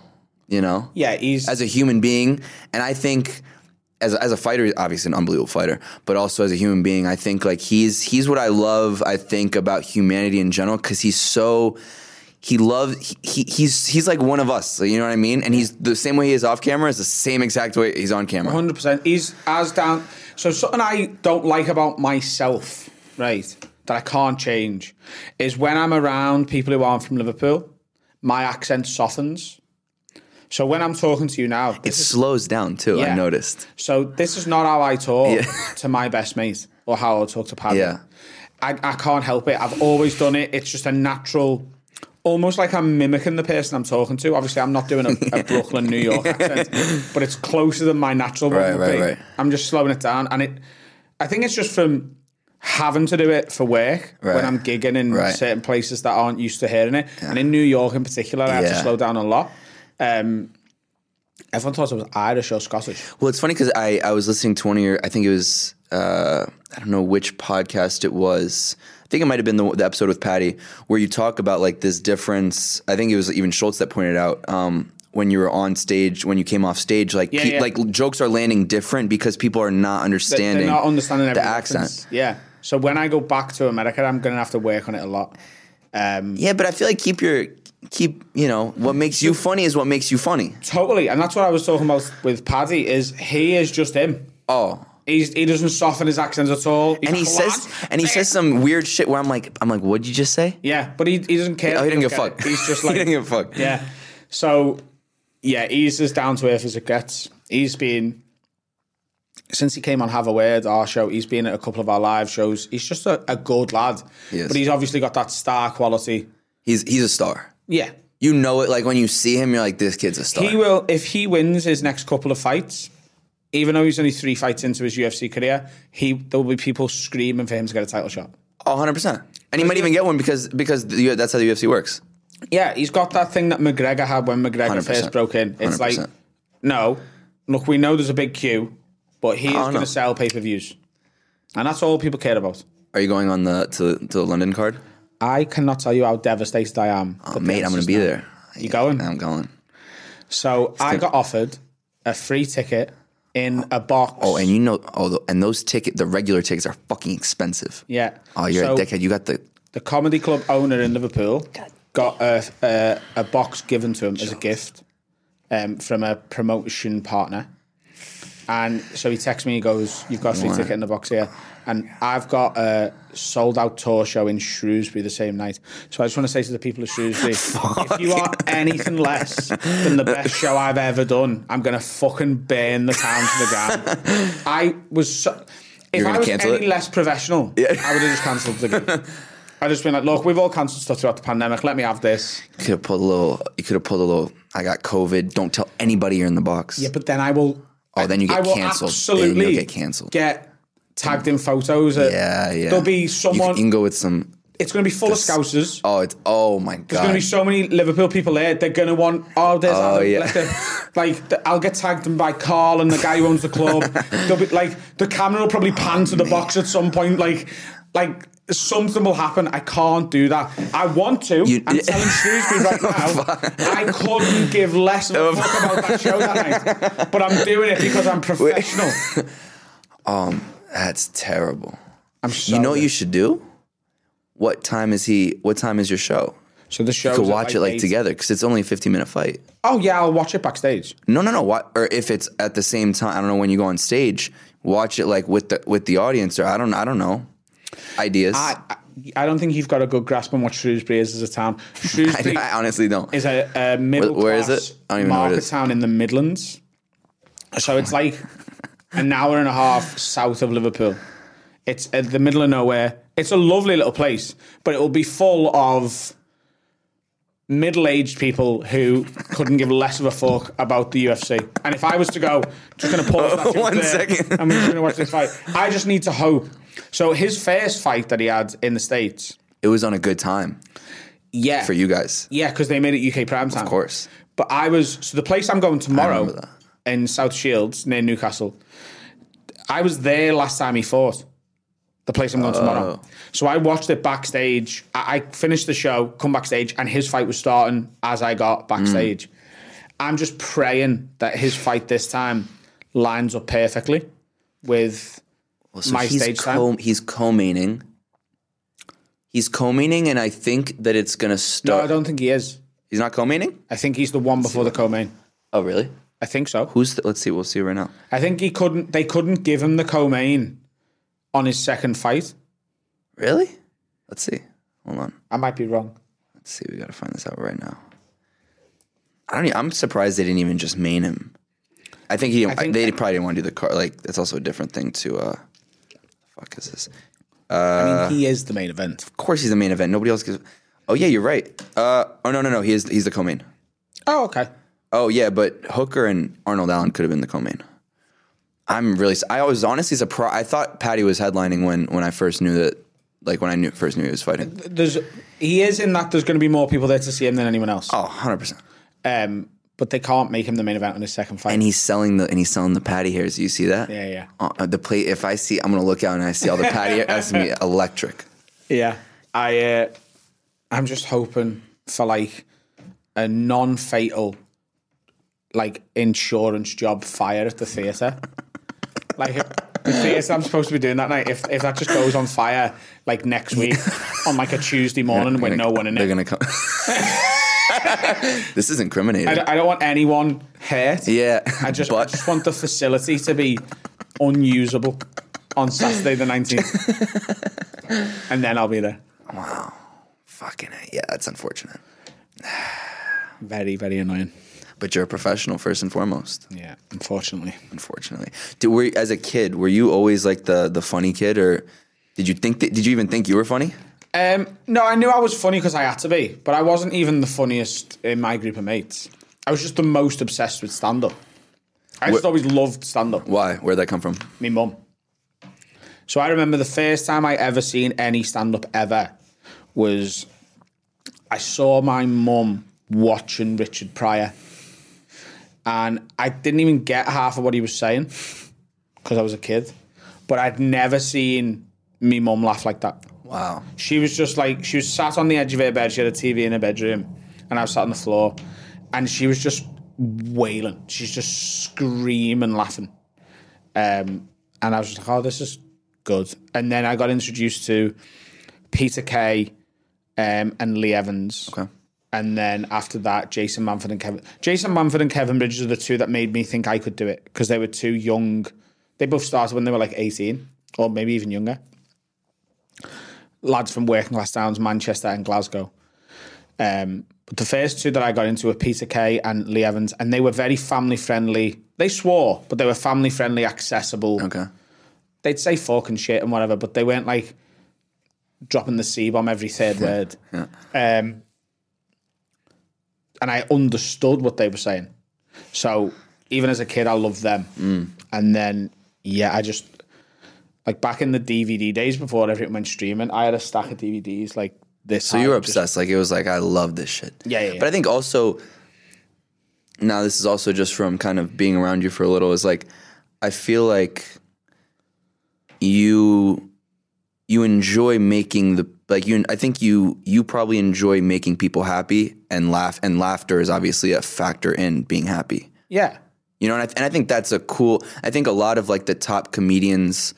you know? Yeah, he's As a human being, and I think as a, as a fighter, obviously an unbelievable fighter, but also as a human being, I think like he's he's what I love. I think about humanity in general because he's so he loves he, he's he's like one of us. You know what I mean? And he's the same way he is off camera is the same exact way he's on camera. Hundred percent. He's as down. So something I don't like about myself, right, that I can't change, is when I'm around people who aren't from Liverpool, my accent softens. So when I'm talking to you now, It slows down too. I noticed. so this is not how I talk Yeah. [LAUGHS] to my best mate or how I talk to Paddy. Yeah. I, I can't help it. I've always done it. It's just a natural, almost like I'm mimicking the person I'm talking to. Obviously, I'm not doing a, a [LAUGHS] Brooklyn, New York accent, but it's closer than my natural one Right, right, right. I'm just slowing it down, and it. I think it's just from having to do it for work Right. when I'm gigging in Right. certain places that aren't used to hearing it, and in New York in particular, I had to slow down a lot. Um, everyone thought I was Irish or Scottish. Well, it's funny because I, I was listening to one of your, I think it was, uh, I don't know which podcast it was. I think it might have been the, the episode with Paddy where you talk about like this difference. I think it was even Schulz that pointed out um, when you were on stage, when you came off stage, like Yeah, pe- yeah. like jokes are landing different because people are not understanding, They're not understanding the accent. Yeah. So when I go back to America, I'm going to have to work on it a lot. Um, Yeah, but I feel like keep your keep you know what makes you funny is what makes you funny. Totally, and that's what I was talking about with Paddy. Is he is just him. Oh, He's, he doesn't soften his accents at all. He's and he says and he says some weird shit where I'm like I'm like, what did you just say? yeah, but he, he doesn't care. Oh, he didn't give a fuck. He's just [LAUGHS] he like didn't give a fuck. yeah. So yeah, he's as down to earth as it gets. He's been since he came on Have a Word, our show. He's been at a couple of our live shows. He's just a, a good lad, but he's obviously got that star quality. He's he's a star. Yeah, You know it like when you see him, you're like, this kid's a star. He will if he wins his next couple of fights. Even though he's only three fights into his UFC career, he there will be people screaming for him to get a title shot. Oh, 100 percent. And he might even get one because because the, that's how the UFC works. Yeah, he's got that thing that McGregor had when McGregor 100%. first broke in. It's like, 100%. no, look, we know there's a big queue, but he is Oh, going to sell pay per views, and that's all people care about. Are you going on the to, to the London card? I cannot tell you how devastated I am. Oh, mate, I'm going to be there. You going? I'm going. So I got offered a free ticket in a box. Oh, and you know, oh, the, and those ticket, the regular tickets are fucking expensive. yeah. Oh, you're So- a dickhead. You got the the comedy club owner in Liverpool got a, a, a box given to him as a gift um, from a promotion partner. And so he texts me, he goes, You've got a free Wow. ticket in the box here. And I've got a sold out tour show in Shrewsbury the same night. So I just want to say to the people of Shrewsbury, [LAUGHS] if you are anything less than the best show I've ever done, I'm going to fucking burn the town to the ground. I was so. If I was any it? less professional, I would have just cancelled the gig. [LAUGHS] I'd just been like, look, we've all cancelled stuff throughout the pandemic. Let me have this. You could have pulled a little. You could have pulled a little. I got COVID. Don't tell anybody you're in the box. Yeah, but then I will. Oh, then you get will cancelled. Then Absolutely, get cancelled. Get tagged in photos. At, yeah, yeah. There'll be someone. you can go with some. it's going to be full of scousers. Oh, it's oh my god. There's going to be so many Liverpool people there. They're going to want. Oh, there's Oh, Adam, yeah. them- like the- I'll get tagged in by Carl and the guy who owns the club. [LAUGHS] They'll be like the camera will probably pan to the oh, box at some point. Like, like something will happen. I can't do that. I want to. You- I'm telling Shrewsbury right [LAUGHS] now. I couldn't give less of a fuck about that show that night. But I'm doing it because I'm professional. [LAUGHS] um, That's terrible. I'm so you know what you should do? What time is he? What time is your show? So the show. You could watch it like eight. together because it's only a 15 minute fight. Oh yeah, I'll watch it backstage. No, no, no. What? Or if it's at the same time, I don't know when you go on stage. Watch it like with the with the audience, or I don't, I don't know. Ideas. I, I I don't think you've got a good grasp on what Shrewsbury is as a town. [LAUGHS] I, Shrewsbury I honestly don't. is a, a middle Where- where is it? I don't even know where it market town in the Midlands. So it's like an hour and a half south of Liverpool. It's at the middle of nowhere. It's a lovely little place, but it will be full of middle-aged people who couldn't give less of a fuck about the UFC. And if I was to go, just going to pause that [LAUGHS] One there, second. and we're just going to watch this fight. I just need to hope. So his first fight that he had in the states, It was on a good time yeah, for you guys, yeah, because they made it UK prime time. of course. But I was so the place I'm going tomorrow in South Shields near Newcastle. I was there last time he fought. The place I'm going Oh. tomorrow. So I watched it backstage. I, I finished the show, come backstage, and his fight was starting as I got backstage. Mm. I'm just praying that his fight this time lines up perfectly with Well, so My he's stage co- time? He's co-maining. He's co-maining, and I think that it's gonna start. No. I don't think he is. he's not co-maining. I think he's the one before the co-main. Oh, really? I think so. Who's? The, let's see. We'll see right now. I think he couldn't. They couldn't give him the co-main on his second fight. Really? Let's see. Hold on. I might be wrong. Let's see. We gotta find this out right now. I don't. I'm surprised they didn't even just main him. I think he. I think- they probably didn't want to do the car. Like that's also a different thing to. uh Fuck is this? I mean, he is the main event. Of course, he's the main event. Nobody else gives. Oh yeah, you're right. Uh oh no no no. He is. He's the co-main. Oh, okay. Oh yeah, but Hooker and Arnold Allen could have been the co-main. I'm really. I was honestly surprised. I thought Paddy was headlining when when I first knew that. Like when I knew first knew he was fighting. There's he is in that. There's going to be more people there to see him than anyone else. Oh, 100 percent. Um, but they can't make him the main event in his second fight. And he's selling the and he's selling the Paddy hairs. You see that? Yeah, yeah. Uh, the plate. If I see, I'm gonna look out and I see all the Paddy. hair, That's gonna be [LAUGHS] electric. yeah, I. Uh, I'm just hoping for like a non-fatal, like insurance job fire at the theatre. [LAUGHS] like if the theatre I'm supposed to be doing that night. If if that just goes on fire like next week [LAUGHS] on like a Tuesday morning with no one in They're it. gonna come. [LAUGHS] this is incriminating. I don't, I don't want anyone hurt. yeah, I just, I just want the facility to be unusable on Saturday the 19th. [LAUGHS] and then I'll be there. Wow. Fucking it. yeah, that's unfortunate. [SIGHS] Very, very annoying. But you're a professional first and foremost. Yeah, unfortunately. Unfortunately, did were as a kid were you always like the the funny kid or did you think that, did you even think you were funny? Um, no, I knew I was funny because I had to be, but I wasn't even the funniest in my group of mates. I was just the most obsessed with stand up. I just Wh- always loved stand up. Why? Where'd that come from? Me mum. So I remember the first time I ever seen any stand up ever was I saw my mum watching Richard Pryor. And I didn't even get half of what he was saying because I was a kid. But I'd never seen me mum laugh like that. Wow. She was just like she was sat on the edge of her bed. She had a TV in her bedroom, and I was sat on the floor, and she was just wailing. She's just screaming, laughing, um, and I was just like, "Oh, this is good." And then I got introduced to Peter Kay um, and Lee Evans, Okay. and then after that, Jason Manford and Kevin. Jason Manford and Kevin Bridges are the two that made me think I could do it because they were too young. They both started when they were like eighteen or maybe even younger. Lads from working class towns, Manchester and Glasgow. Um, but the first two that I got into were Peter Kay and Lee Evans, and they were very family friendly. They swore, but they were family friendly, accessible. Okay. They'd say fuck and shit and whatever, but they weren't like dropping the C bomb every third word. Yeah. Um, and I understood what they were saying. So even as a kid, I loved them. Mm. And then, yeah, I just like back in the DVD days before everything went streaming, I had a stack of DVDs like this. So you were obsessed. Like it was like I love this shit. Yeah, yeah, yeah. But I think also now this is also just from kind of being around you for a little is like I feel like you you enjoy making the like you I think you you probably enjoy making people happy and laugh and laughter is obviously a factor in being happy. Yeah. You know, and I, and I think that's a cool. I think a lot of like the top comedians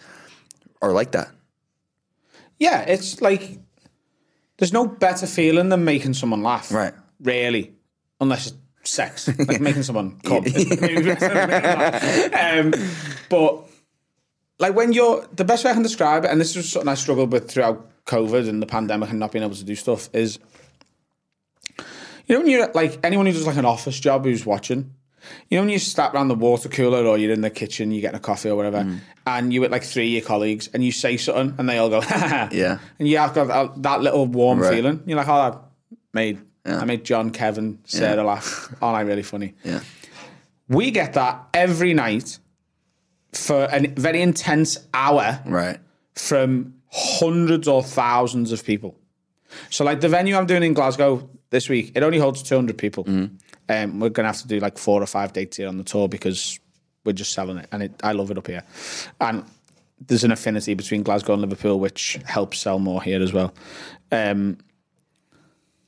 are like that. Yeah. It's like there's no better feeling than making someone laugh. Right. Really. Unless it's sex. [LAUGHS] Like making someone [LAUGHS] come. um, but like when you're the best way I can describe it, and this is something I struggled with throughout COVID and the pandemic and not being able to do stuff, is you know when you're like anyone who does like an office job who's watching, you know when you step around the water cooler or you're in the kitchen, you're getting a coffee or whatever, mm. and you with like three of your colleagues and you say something and they all go, [LAUGHS] Yeah. and you have got that, uh, that little warm Right. feeling. You're like, oh, that made Yeah. I made John, Kevin, Sarah laugh. Aren't I really funny? Yeah. We get that every night for a very intense hour Right. from hundreds or thousands of people. So, like the venue I'm doing in Glasgow this week, it only holds 200 people. Mm. Um, we're going to have to do like four or five dates here on the tour because we're just selling it, and it, I love it up here. And there's an affinity between Glasgow and Liverpool, which helps sell more here as well. Um,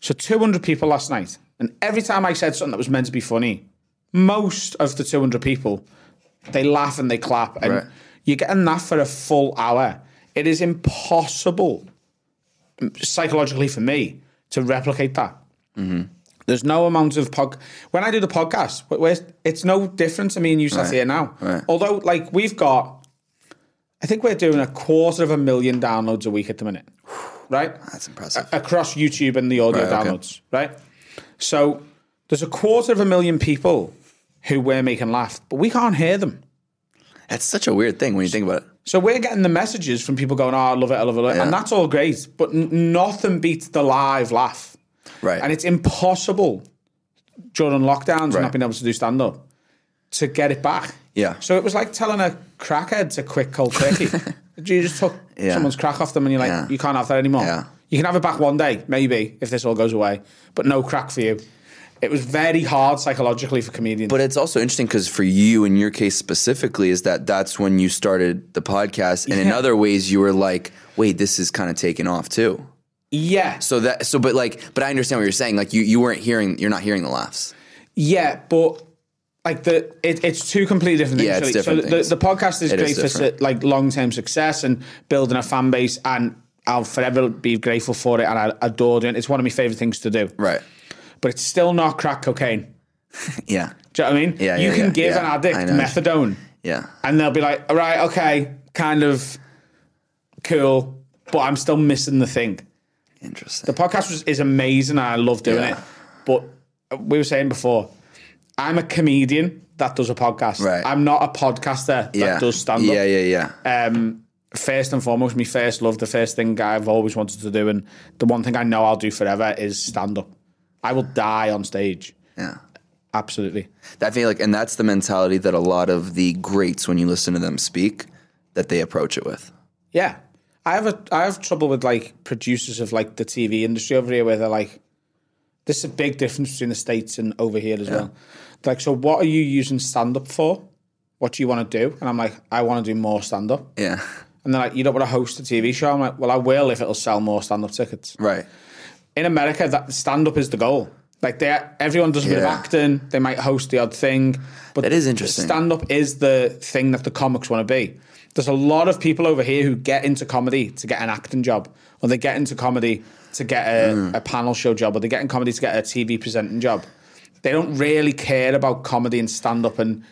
so 200 people last night, and every time I said something that was meant to be funny, most of the 200 people they laugh and they clap, and Right. you're getting that for a full hour. It is impossible psychologically for me to replicate that. Mm-hmm. There's no amount of pod. When I do the podcast, it's no difference. I mean, you sat Right. here now. Right. Although, like we've got, I think we're doing a quarter of a million downloads a week at the minute, right? That's impressive. across YouTube and the audio Right, okay. downloads, right? So there's a quarter of a million people who we're making laugh, but we can't hear them. That's such a weird thing when you think about it. So we're getting the messages from people going, "Oh, I love it, I love it," Yeah. and that's all great. But n- nothing beats the live laugh, Right. and it's impossible during lockdowns and not being able to do stand up to get it back. Yeah. So it was like telling a crackhead to quit cold turkey. [LAUGHS] you just took Yeah. someone's crack off them, and you're like, Yeah. you can't have that anymore. Yeah. You can have it back one day, maybe, if this all goes away, but no crack for you. It was very hard psychologically for comedians. But it's also interesting because for you, in your case specifically, is that that's when you started the podcast, and in other ways, you were like, "Wait, this is kind of taking off too." Yeah, So that, so, but like, but I understand what you're saying. Like, you you weren't hearing, you're not hearing the laughs. Yeah, but like the it, it's two completely different things. Yeah, it's different so things. The, the podcast is It great is for like long term success and building a fan base, and I'll forever be grateful for it, and I adore doing it. It's one of my favorite things to do. Right. But it's still not crack cocaine. [LAUGHS] Yeah. Do you know what I mean? Yeah, you yeah, can yeah, give yeah. an addict methadone, Yeah. and they'll be like, "All right, okay, kind of cool, but I'm still missing the thing." Interesting. The podcast was, is amazing I love doing Yeah. it. But we were saying before, I'm a comedian that does a podcast. Right. I'm not a podcaster that yeah. does stand up. Yeah, yeah, yeah. Um, first and foremost, my first love, the first thing I've always wanted to do, and the one thing I know I'll do forever is stand up. I will die on stage. yeah. Absolutely. I feel like, and that's the mentality that a lot of the greats, when you listen to them speak, that they approach it with. Yeah. I have a I have trouble with like producers of like the TV industry over here where they're like this is a big difference between the States and over here as well. Like, so what are you using stand up for? What do you want to do? And I'm like, I want to do more stand up. Yeah. And they're like, you don't want to host a TV show? I'm like, well, I will if it'll sell more stand up tickets. Right. In America, that stand up is the goal. Like they, everyone does a bit of acting. They might host the odd thing, but That is interesting. Stand up is the thing that the comics want to be. There's a lot of people over here who get into comedy to get an acting job, or they get into comedy to get a, Mm. a panel show job, or they get in comedy to get a TV presenting job. They don't really care about comedy and stand up and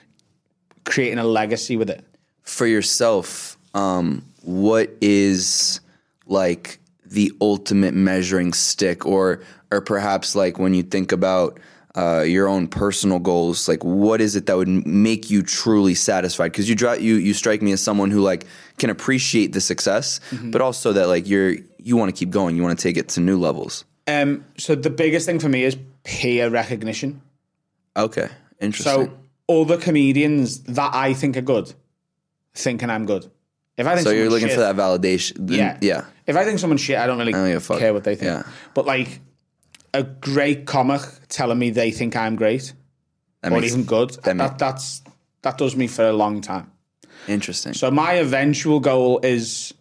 creating a legacy with it. For yourself, um, what is like the ultimate measuring stick, or or perhaps like when you think about uh, your own personal goals, like what is it that would make you truly satisfied? Because you dri- you you strike me as someone who like can appreciate the success, but also that like you're you want to keep going, you want to take it to new levels. Um, so the biggest thing for me is peer recognition. Okay, interesting. So all the comedians that I think are good, thinking I'm good. If I think So, you're looking shit- for that validation. then- Yeah. yeah. If I think someone's shit, I don't really don't a fuck. care what they think. Yeah. But like a great comic telling me they think I'm great That or makes even good, that that, make- that's that does me for a long time. interesting. So my eventual goal is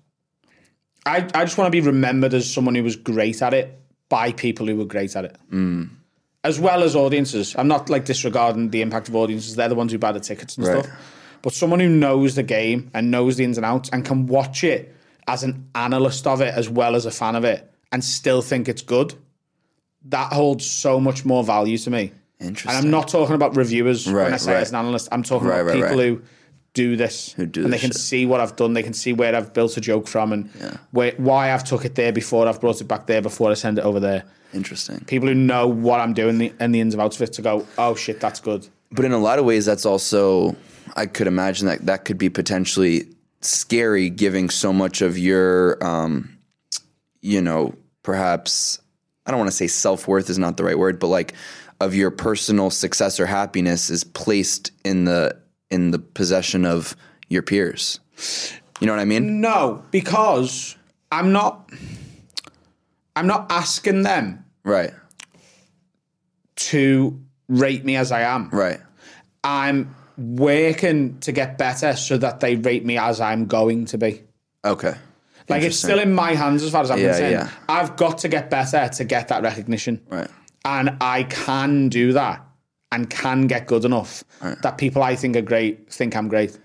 I, I just want to be remembered as someone who was great at it by people who were great at it. Mm. As well as audiences. I'm not like disregarding the impact of audiences. They're the ones who buy the tickets and Right. stuff. But someone who knows the game and knows the ins and outs and can watch it as an analyst of it as well as a fan of it and still think it's good, that holds so much more value to me. Interesting. And I'm not talking about reviewers when I say right. as an analyst. I'm talking Right, about right, people right. who do this, who do this? and they can shit. see what I've done. They can see where I've built a joke from, and where, why I've took it there before I've brought it back there before I send it over there. Interesting. People who know what I'm doing the, and the ins and outs of it to go, oh shit, that's good. But in a lot of ways, that's also, I could imagine that that could be potentially scary, giving so much of your, um, you know, perhaps, I don't want to say self worth is not the right word, but like of your personal success or happiness is placed in the in the possession of your peers. You know what I mean? No, because I'm not. I'm not asking them Right. to rate me as I am. Right. I'm working to get better so that they rate me as I'm going to be. Okay. Like it's still in my hands as far as I'm Yeah, concerned. yeah. I've got to get better to get that recognition. Right. And I can do that and can get good enough that people I think are great think I'm great.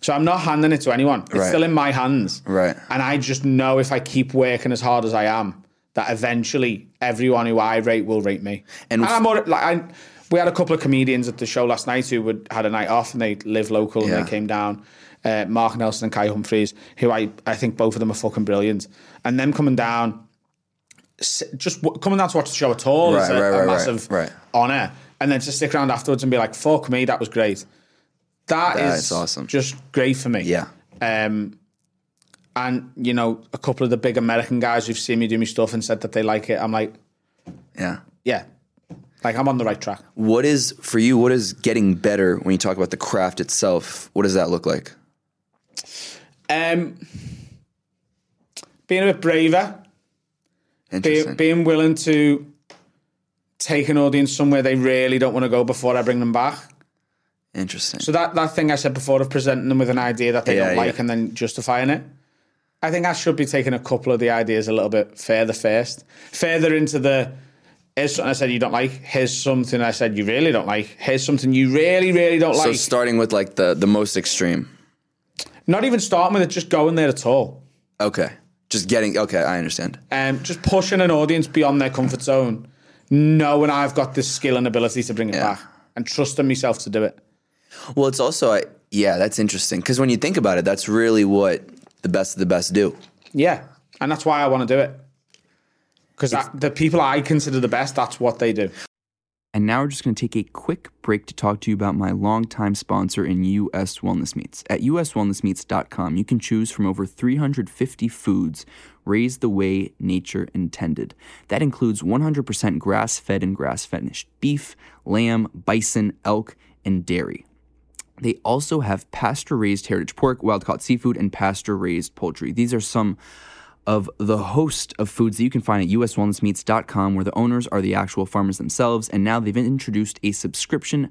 So I'm not handing it to anyone. It's Right. still in my hands. Right. And I just know if I keep working as hard as I am, that eventually everyone who I rate will rate me. And And, I'm alre- like I, we had a couple of comedians at the show last night who would, had a night off and they live local and they came down. Uh, Mark Nelson and Kai Humphries, who I, I think both of them are fucking brilliant. And them coming down, just w- coming down to watch the show at all is a, right, right, right, massive right. honour. And then to stick around afterwards and be like, fuck me, that was great. That is is awesome. Just great for me. Yeah. Um, and you know, a couple of the big American guys who've seen me do my stuff and said that they like it. I'm like, Yeah. yeah, like I'm on the right track. What is for you? What is getting better when you talk about the craft itself? What does that look like? Um, being a bit braver, be, being willing to take an audience somewhere they really don't want to go before I bring them back. Interesting. So that that thing I said before of presenting them with an idea that they Yeah, don't like yeah. and then justifying it. I think I should be taking a couple of the ideas a little bit further first, further into the. Here's something I said you don't like. Here's something I said you really don't like. Here's something you really, really don't so like. So starting with like the the most extreme. Not even starting with it, just going there at all. Okay. Just getting okay, I understand. Um, just pushing an audience beyond their comfort zone, knowing I've got the skill and ability to bring it Yeah. back, and trusting myself to do it. Well, it's also I yeah, that's interesting because when you think about it, that's really what the best of the best do. Yeah, and that's why I want to do it. Because the people I consider the best, that's what they do. And now we're just going to take a quick break to talk to you about my longtime sponsor in US Wellness Meats. At uswellnessmeats.com, you can choose from over 350 foods raised the way nature intended. That includes 100% grass fed and grass finished beef, lamb, bison, elk, and dairy. They also have pasture raised heritage pork, wild caught seafood, and pasture raised poultry. These are some of the host of foods that you can find at uswellnessmeats.com, where the owners are the actual farmers themselves. And now they've introduced a subscription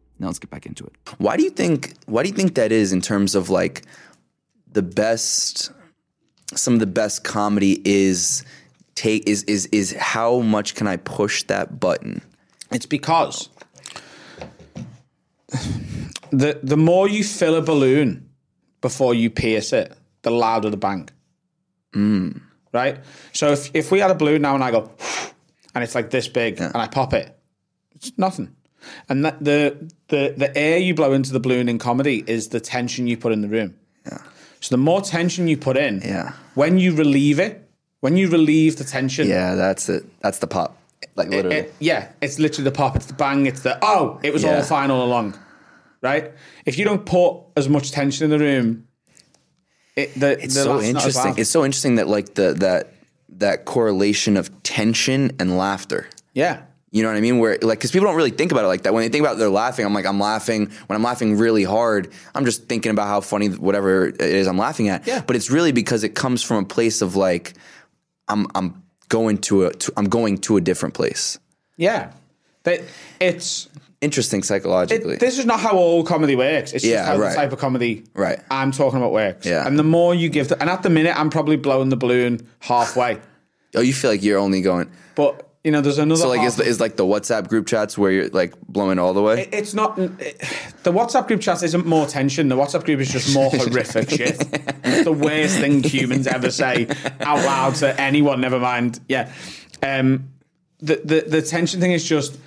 Now let's get back into it. Why do you think why do you think that is in terms of like the best some of the best comedy is take is is is how much can I push that button? It's because the the more you fill a balloon before you pierce it, the louder the bang. Hmm. Right? So if, if we had a balloon now and I go, and it's like this big, and I pop it, it's nothing. And that, the the the air you blow into the balloon in comedy is the tension you put in the room. Yeah. So the more tension you put in, Yeah. when you relieve it, when you relieve the tension, Yeah, that's it. That's the pop. Like literally. it- yeah, it's literally the pop, it's the bang, it's the oh, it was Yeah. all fine all along, right? If you don't put as much tension in the room, it, the, it's the so laugh's not as interesting. It's so interesting that like the that that correlation of tension and laughter. yeah, You know what I mean? Where like, because people don't really think about it like that. When they think about they're laughing, I'm like, I'm laughing. When I'm laughing really hard, I'm just thinking about how funny whatever it is I'm laughing at. Yeah. But it's really because it comes from a place of like, I'm I'm going to a to, I'm going to a different place. yeah. That it's Interesting psychologically. it, this is not how all comedy works. It's Yeah, just how right. the type of comedy Right. I'm talking about works. Yeah. and the more you give, the, and at the minute I'm probably blowing the balloon halfway, oh, you feel like you're only going. but you know there's another. So like, is, is like the WhatsApp group chats where you're like blowing all the way? It's not it, the WhatsApp group chat isn't more tension. The WhatsApp group is just more [LAUGHS] horrific shit. It's the worst thing humans ever say out loud to anyone. Never mind. Yeah. Um, the the the tension thing is just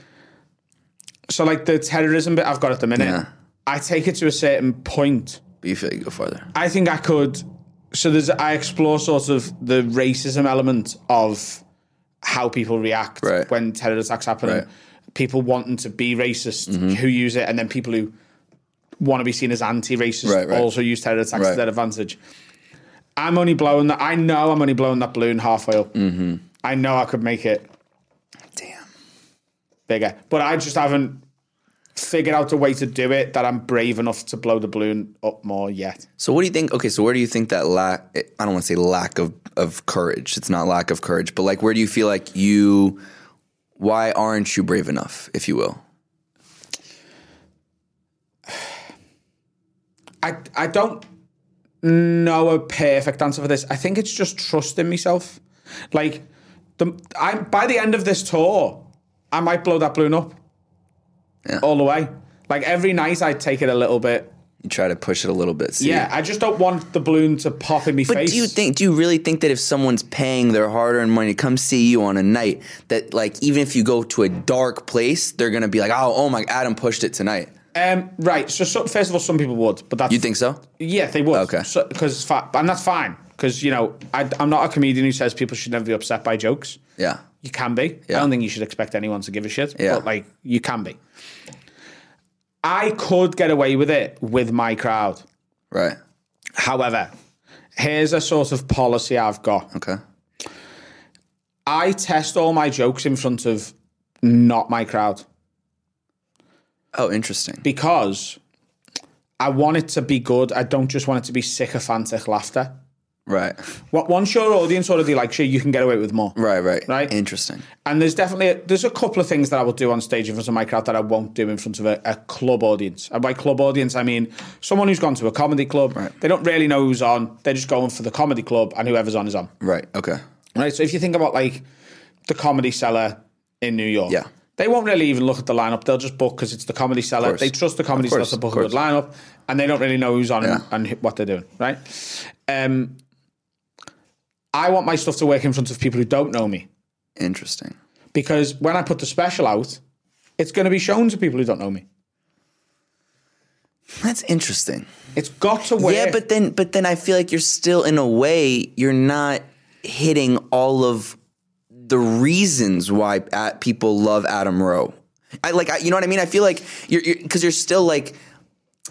so like the terrorism bit I've got at the minute. Yeah. I take it to a certain point. but you feel like you go further. I think I could. So there's I explore sort of the racism element of how people react Right. when terror attacks happen. Right. People wanting to be racist Mm-hmm. who use it, and then people who want to be seen as anti-racist Right, also use terror attacks to their advantage. I'm only blowing that. I know I'm only blowing that balloon halfway up. Mm-hmm. I know I could make it Damn. bigger, but I just haven't figured out a way to do it that I'm brave enough to blow the balloon up more yet. So what do you think? Okay, so where do you think that lack? I don't want to say lack of of courage. It's not lack of courage, but like where do you feel like you? Why aren't you brave enough, if you will? I I don't know a perfect answer for this. I think it's just trusting myself. Like the I by the end of this tour, I might blow that balloon up. Yeah. All the way. Like every night I take it a little bit. You try to push it a little bit. See? Yeah, I just don't want the balloon to pop in my But face. do you think? Do you really think that if someone's paying their hard-earned money to come see you on a night, that like even if you go to a dark place, they're gonna be like, "Oh, oh my, Adam pushed it tonight." Um, right. So, so first of all, some people would, but that's You think so? Yeah, they would. Okay. Because and that's fine. Because you know, I, I'm not a comedian who says people should never be upset by jokes. Yeah. You can be. Yeah. I don't think you should expect anyone to give a shit. Yeah. But like, you can be. I could get away with it with my crowd. Right. However, here's a sort of policy I've got. Okay. I test all my jokes in front of not my crowd Oh, interesting. because I want it to be good. I don't just want it to be sycophantic laughter. Right. What once your audience already likes you, you can get away with more. Right. Right. Right. Interesting. And there's definitely there's a couple of things that I will do on stage in front of my crowd that I won't do in front of a, a club audience. And by club audience, I mean someone who's gone to a comedy club. Right. They don't really know who's on. They're just going for the comedy club, and whoever's on is on. Right. Okay. Right. So if you think about like the comedy cellar in New York, Yeah. they won't really even look at the lineup. They'll just book because it's the comedy cellar. They trust the comedy cellar to book a good lineup, and they don't really know who's on Yeah. and, and what they're doing. Right. Um, I want my stuff to work in front of people who don't know me Interesting. because when I put the special out, it's going to be shown to people who don't know me. That's interesting. It's got to work. Yeah, but then but then I feel like you're still in a way you're not hitting all of the reasons why at, people love Adam Rowe. I like I, you know what I mean. I feel like you're because you're, still like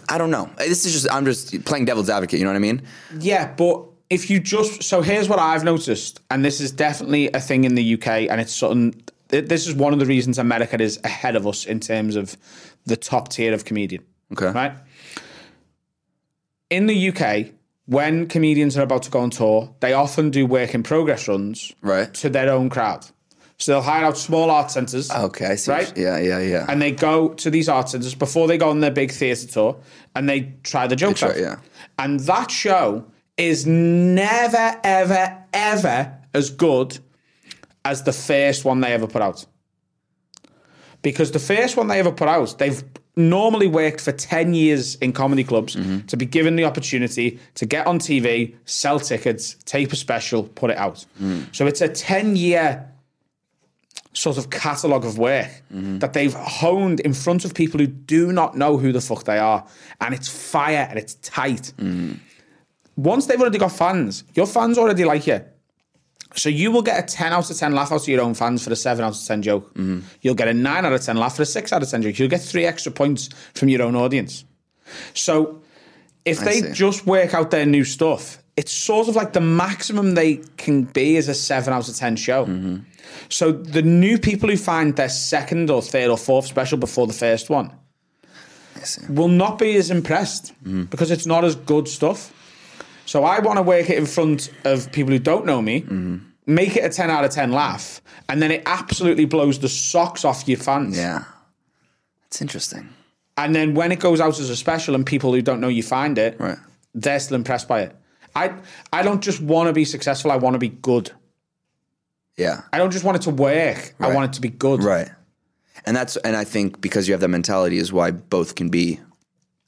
I don't know. This is just I'm just playing devil's advocate. You know what I mean? Yeah, but if you just so here's what I've noticed, and this is definitely a thing in the UK, and it's something. th- This is one of the reasons America is ahead of us in terms of the top tier of comedian. Okay. Right. In the UK, when comedians are about to go on tour, they often do work in progress runs Right. to their own crowd. So they'll hire out small art centres. Okay, I see. Right? Yeah, yeah, yeah. and they go to these art centres before they go on their big theatre tour and they try the jokes try, out. yeah. And that show is never, ever, ever as good as the first one they ever put out. Because the first one they ever put out, they've normally worked for 10 years in comedy clubs Mm-hmm. to be given the opportunity to get on TV, sell tickets, tape a special, put it out. Mm. So it's a 10 year sort of catalogue of work Mm-hmm. that they've honed in front of people who do not know who the fuck they are. And it's fire and it's tight. Mm-hmm. Once they've already got fans, your fans already like you. So you will get a 10 out of 10 laugh out of your own fans for a 7 out of 10 joke. Mm-hmm. You'll get a 9 out of 10 laugh for a 6 out of 10 joke. You'll get three extra points from your own audience. So if they see. just work out their new stuff, it's sort of like the maximum they can be is a 7 out of 10 show. Mm-hmm. So the new people who find their second or third or fourth special before the first one will not be as impressed Mm-hmm. because it's not as good stuff. So I want to work it in front of people who don't know me, Mm-hmm. make it a 10 out of 10 laugh, and then it absolutely blows the socks off your fans. Yeah. It's interesting. And then when it goes out as a special and people who don't know you find it, Right. they're still impressed by it. I I don't just want to be successful, I want to be good. Yeah. I don't just want it to work. I want it to be good. Right. And that's and I think because you have that mentality is why both can be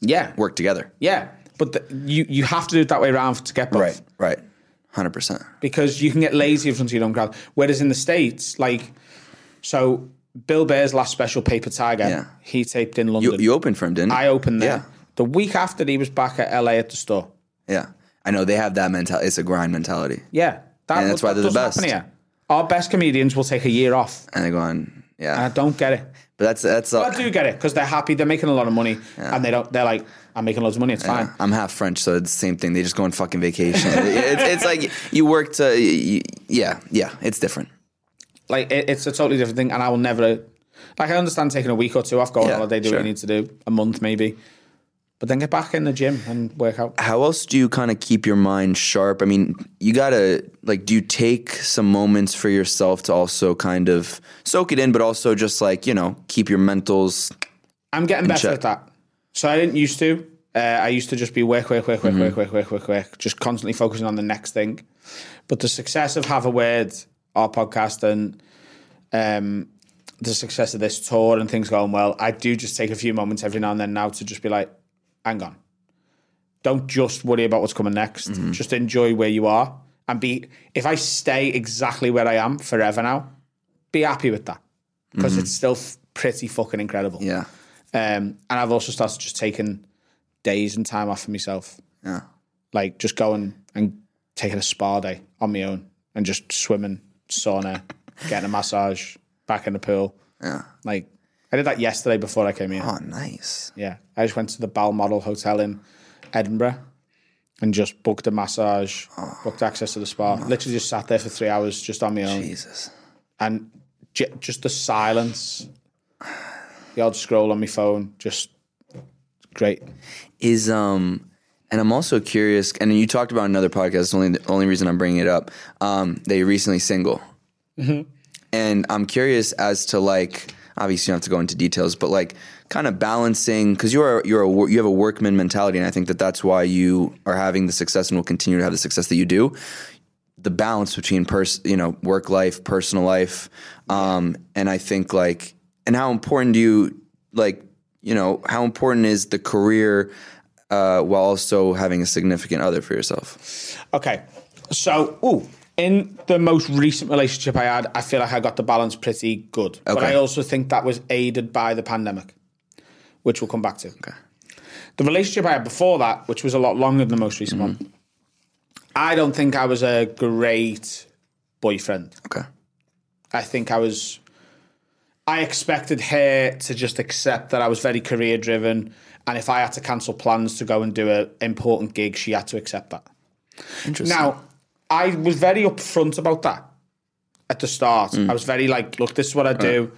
Yeah. work together. Yeah. But the, you you have to do it that way around to get both. Right. Right. Hundred percent. because you can get lazy in front of your own crowd. Whereas in the States, like, so Bill Burr's last special, Paper Tiger, Yeah. he taped in London. You you opened for him, didn't you? I opened there. Yeah. The week after, he was back at LA at the store. Yeah. I know they have that mentality. It's a grind mentality. Yeah. That, And that's why that they're the best. Our best comedians will take a year off. And they go on. And I Yeah. don't get it. But that's that's I do get it because they're happy, they're making a lot of money, and they don't. They're like, I'm making loads of money. It's fine. I'm half French, so it's the same thing. They just go on fucking vacation. it's, it's like you work to, you, yeah, yeah. It's different. Like it, it's a totally different thing, and I will never. Like I understand taking a week or two off, go on Yeah, holiday, do sure. what you need to do, a month maybe, but then get back in the gym and work out. How else do you kind of keep your mind sharp? I mean, you gotta like, do you take some moments for yourself to also kind of soak it in, but also just like you know keep your mentals? I'm getting better check. at that. So I didn't used to. Uh, I used to just be work, work, work, work, Mm-hmm. work, work, work, work, work, just constantly focusing on the next thing. But the success of Have a Word, our podcast, and um, the success of this tour and things going well, I do just take a few moments every now and then now to just be like, hang on. Don't just worry about what's coming next. Mm-hmm. Just enjoy where you are and be. If I stay exactly where I am forever now, be happy with that because it's still f- pretty fucking incredible. Mm-hmm. Yeah, Um, and I've also started just taking days and time off for myself, yeah, like just going and taking a spa day on my own and just swimming, sauna, getting a massage, back in the pool. yeah. Like I did that yesterday before I came here. Oh, nice. Yeah, I just went to the Balmoral Hotel in Edinburgh and just booked a massage, booked access to the spa. Literally just sat there for three hours just on my own, Jesus. and j- just the silence. The odd scroll on my phone, just great. is um and I'm also curious and you talked about another podcast it's only the only reason I'm bringing it up um they recently single and I'm curious as to like obviously you don't have to go into details but like kind of balancing because you're a, you're a you have a workman mentality and I think that that's why you are having the success and will continue to have the success that you do. The balance between pers- you know work life personal life um and I think like and how important do you like you know how important is the career uh, while also having a significant other for yourself? Okay, so ooh, in the most recent relationship I had, I feel like I got the balance pretty good. But I also think that was aided by the pandemic, which we'll come back to. Okay. The relationship I had before that, which was a lot longer than the most recent mm-hmm. one, I don't think I was a great boyfriend. okay I think I was. I expected her to just accept that I was very career driven, and if I had to cancel plans to go and do an important gig, she had to accept that. Interesting. Now, I was very upfront about that at the start. Mm. I was very like, look, this is what I do.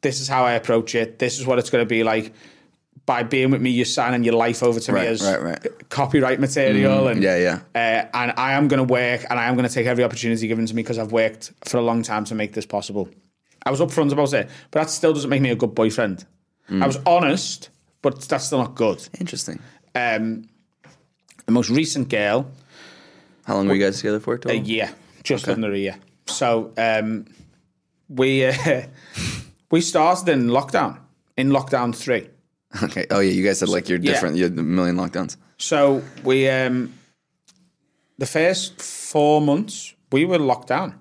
This is how I approach it. This is what it's going to be like. By being with me, you're signing your life over to Right, me as right, right. copyright material, and yeah, yeah. uh, and I am going to work, and I am going to take every opportunity given to me because I've worked for a long time to make this possible. I was upfront about it, but that still doesn't make me a good boyfriend. Mm. I was honest, but that's still not good. Interesting. Um, the most recent girl, How long were you guys together for? a Total? year, just under a year. So um, we uh, [LAUGHS] we started in lockdown, in lockdown three. Okay. Oh yeah, you guys had like your Yeah. different. You had a million lockdowns. So we um, the first four months we were locked down.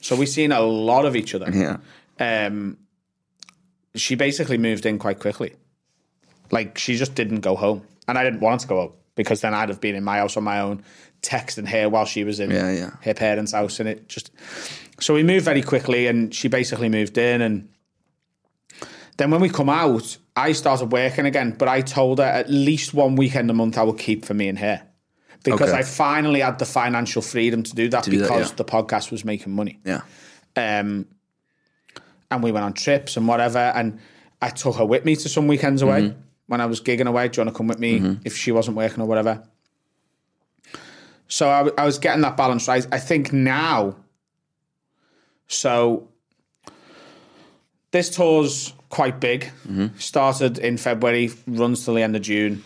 So we seen a lot of each other. Yeah. Um, she basically moved in quite quickly. Like she just didn't go home, and I didn't want to go home because then I'd have been in my house on my own, texting her while she was in Yeah, yeah. her parents' house, and it just. So we moved very quickly, and she basically moved in, and then when we come out, I started working again. But I told her at least one weekend a month I would keep for me and her. Because Okay. I finally had the financial freedom to do that do that, because yeah. the podcast was making money Yeah. um, and we went on trips and whatever. And I took her with me to some weekends away Mm-hmm. when I was gigging away. Do you want to come with me if she wasn't working or whatever? So I was getting that balance right. I think now, so this tour's quite big. Mm-hmm. Started in February, runs till the end of June.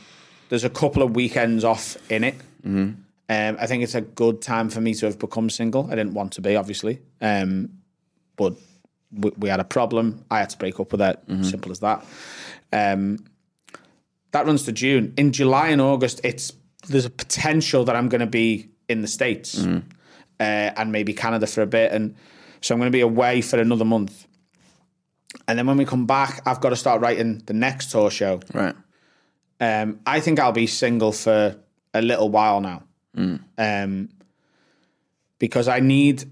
There's a couple of weekends off in it. Mm-hmm. Um, I think it's a good time for me to have become single. I didn't want to be, obviously, um, but we, we had a problem. I had to break up with her. Simple as that. Um, that runs to June. In July and August, it's there's a potential that I'm going to be in the states uh, and maybe Canada for a bit, and so I'm going to be away for another month. And then when we come back, I've got to start writing the next tour show. Right. Um, I think I'll be single for a little while now. Um, because I need,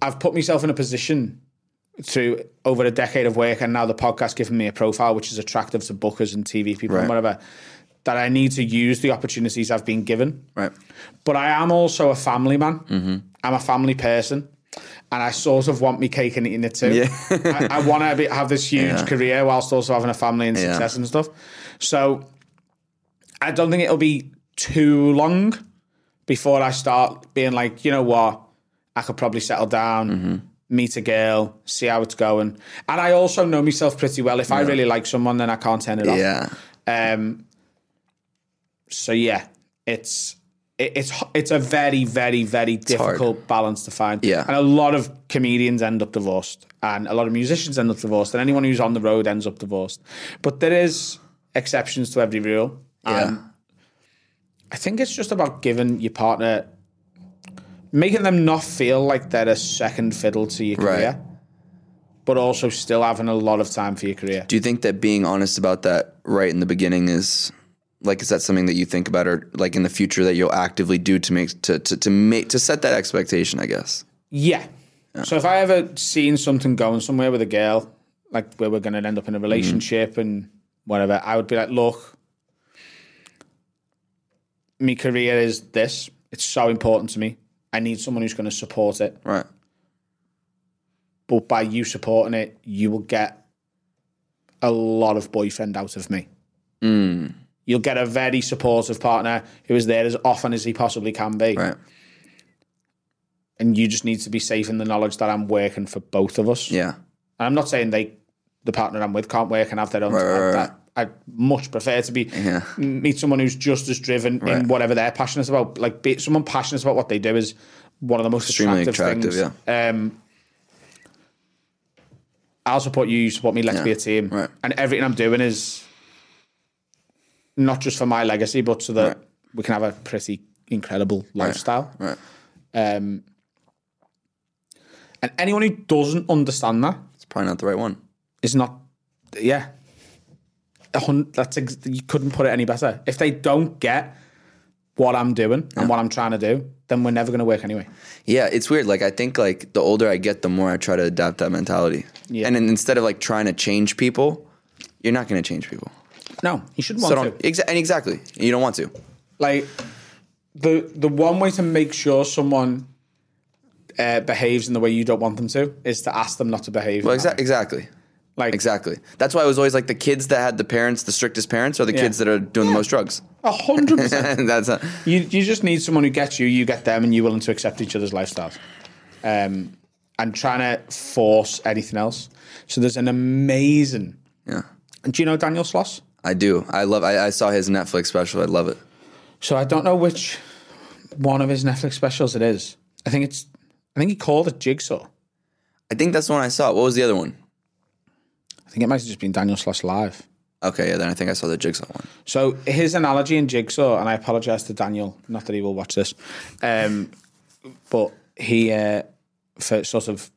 I've put myself in a position through over a decade of work and now the podcast giving me a profile which is attractive to bookers and TV people and whatever, that I need to use the opportunities I've been given. Right. But I am also a family man. I'm a family person. And I sort of want me cake and eating it too. Yeah. I, I want to have this huge Yeah. career whilst also having a family and Yeah. success and stuff. So I don't think it'll be too long before I start being like, you know what, I could probably settle down, Mm-hmm. meet a girl, see how it's going. And I also know myself pretty well. If I really like someone, then I can't turn it off. Yeah. Um, so yeah, it's it's it's a very very very difficult balance to find. Yeah. and a lot of comedians end up divorced, and a lot of musicians end up divorced, and anyone who's on the road ends up divorced. But there is exceptions to every rule. Yeah. I think it's just about giving your partner, making them not feel like they're a second fiddle to your Right. career, but also still having a lot of time for your career. Do you think that being honest about that right in the beginning is like is that something that you think about or like in the future that you'll actively do to make to to, to make to set that expectation, I guess. Yeah. So if I ever seen something going somewhere with a girl, like where we're going to end up in a mm-hmm. relationship and whatever, I would be like, look, my career is this. It's so important to me. I need someone who's going to support it. Right. But by you supporting it, you will get a lot of boyfriend out of me. Mm. You'll get a very supportive partner who is there as often as he possibly can be. Right. And you just need to be safe in the knowledge that I'm working for both of us. Yeah. And I'm not saying they, the partner I'm with, can't work and have their own. Right, right, right. I, much prefer to be Yeah. meet someone who's just as driven Right. in whatever they're passionate about. Like be, someone passionate about what they do is one of the most Extremely attractive, attractive, things. Um, I'll support you. You support me. Let's Yeah, be a team. right. And everything I'm doing is not just for my legacy, but so that Right. we can have a pretty incredible lifestyle. Right. Um, and anyone who doesn't understand that It's probably not the right one. It's not, yeah. That's ex- you couldn't put it any better. If they don't get what I'm doing and what I'm trying to do, then we're never going to work anyway. Yeah, it's weird. Like I think like the older I get, the more I try to adapt that mentality. Yeah. And instead of like trying to change people, you're not going to change people. No, you shouldn't So want don't to. exa- and exactly. You don't want to. Like the the one way to make sure someone uh, behaves in the way you don't want them to is to ask them not to behave. Well, exa- exactly. Like Exactly. That's why I was always like the kids that had the parents, the strictest parents, are the Yeah. kids that are doing the most drugs. a hundred percent. [LAUGHS] That's a, You you just need someone who gets you, you get them, and you're willing to accept each other's lifestyles. Um, and trying to force anything else. So there's an amazing. yeah. Do you know Daniel Sloss? I do. I love. I, I saw his Netflix special. I love it. So I don't know which one of his Netflix specials it is. I think it's. I think he called it Jigsaw. I think that's the one I saw. What was the other one? I think it might have just been Daniel Sloss live. Okay, yeah. Then I think I saw the Jigsaw one. So his analogy in Jigsaw, and I apologize to Daniel, not that he will watch this, um, but he uh, for sort of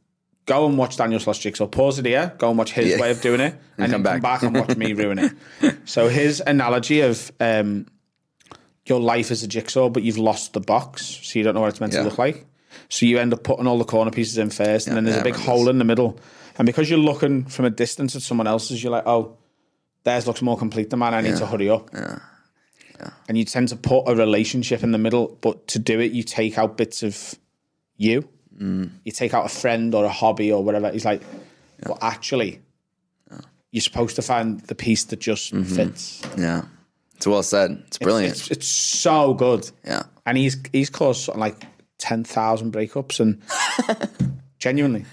go and watch Daniel Sloss Jigsaw. Pause it here, go and watch his Yeah. way of doing it, [LAUGHS] and, come then back. come back and watch me ruin it. [LAUGHS] So his analogy of um, your life is a jigsaw, but you've lost the box, so you don't know what it's meant Yeah. to look like. So you end up putting all the corner pieces in first, and then there's a big hole in the middle. And because you're looking from a distance at someone else's, you're like, oh, theirs looks more complete than mine. I need to hurry up. And you tend to put a relationship in the middle, but to do it, you take out bits of you. Mm. You take out a friend or a hobby or whatever. He's like, well, actually, you're supposed to find the piece that just Mm-hmm. fits. Yeah. It's well said. It's brilliant. It's, it's so good. yeah. And he's he's caused like ten thousand breakups, and [LAUGHS] genuinely,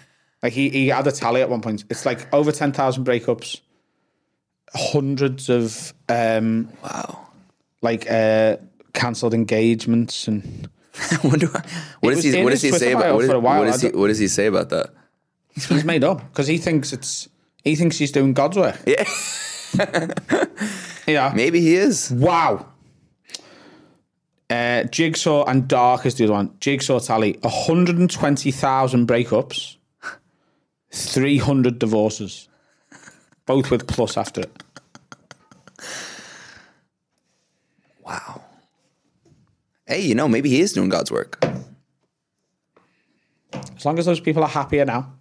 like he he had a tally at one point. It's like over ten thousand breakups, hundreds of um Wow. like uh cancelled engagements, and [LAUGHS] I wonder what, what does he what does he say about what, is, for a while. what, does he, what does he say about that? he's made up because he thinks it's he thinks he's doing God's work. Yeah. [LAUGHS] Yeah. Maybe he is. Wow. Uh, Jigsaw and Dark is the other one. Jigsaw tally 120,000 breakups, 300 divorces, both with plus after it. Wow. Hey, you know, maybe he is doing God's work. As long as those people are happier now,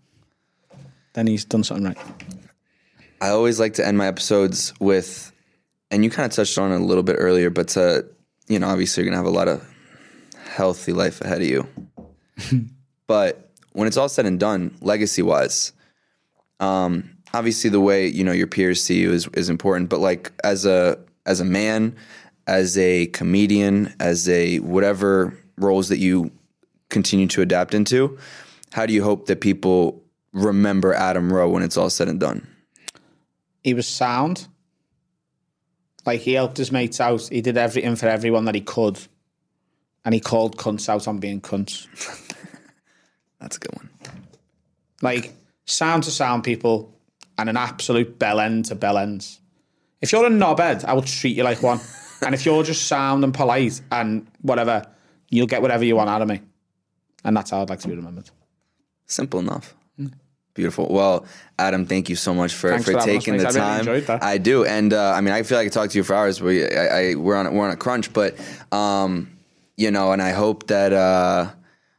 then he's done something right. I always like to end my episodes with, and you kind of touched on it a little bit earlier, but to, you know, obviously you're going to have a lot of healthy life ahead of you. [LAUGHS] but when it's all said and done, legacy wise, um, obviously the way, you know, your peers see you is, is important, but like as a, as a man, as a comedian, as a whatever roles that you continue to adapt into, how do you hope that people remember Adam Rowe when it's all said and done? He was sound. Like he helped his mates out. He did everything for everyone that he could. And he called cunts out on being cunts. [LAUGHS] That's a good one. like sound to sound people and an absolute bell end to bell ends. If you're a knobhead, I will treat you like one. And if you're just sound and polite and whatever, you'll get whatever you want out of me. And that's how I'd like to be remembered. Simple enough. Beautiful. Well, Adam, thank you so much for, Thanks for for taking the mate. I really time. enjoyed that. I do, and uh, I mean, I feel like I talked to you for hours, but I, I we're on we're on a crunch. But um, you know, and I hope that uh,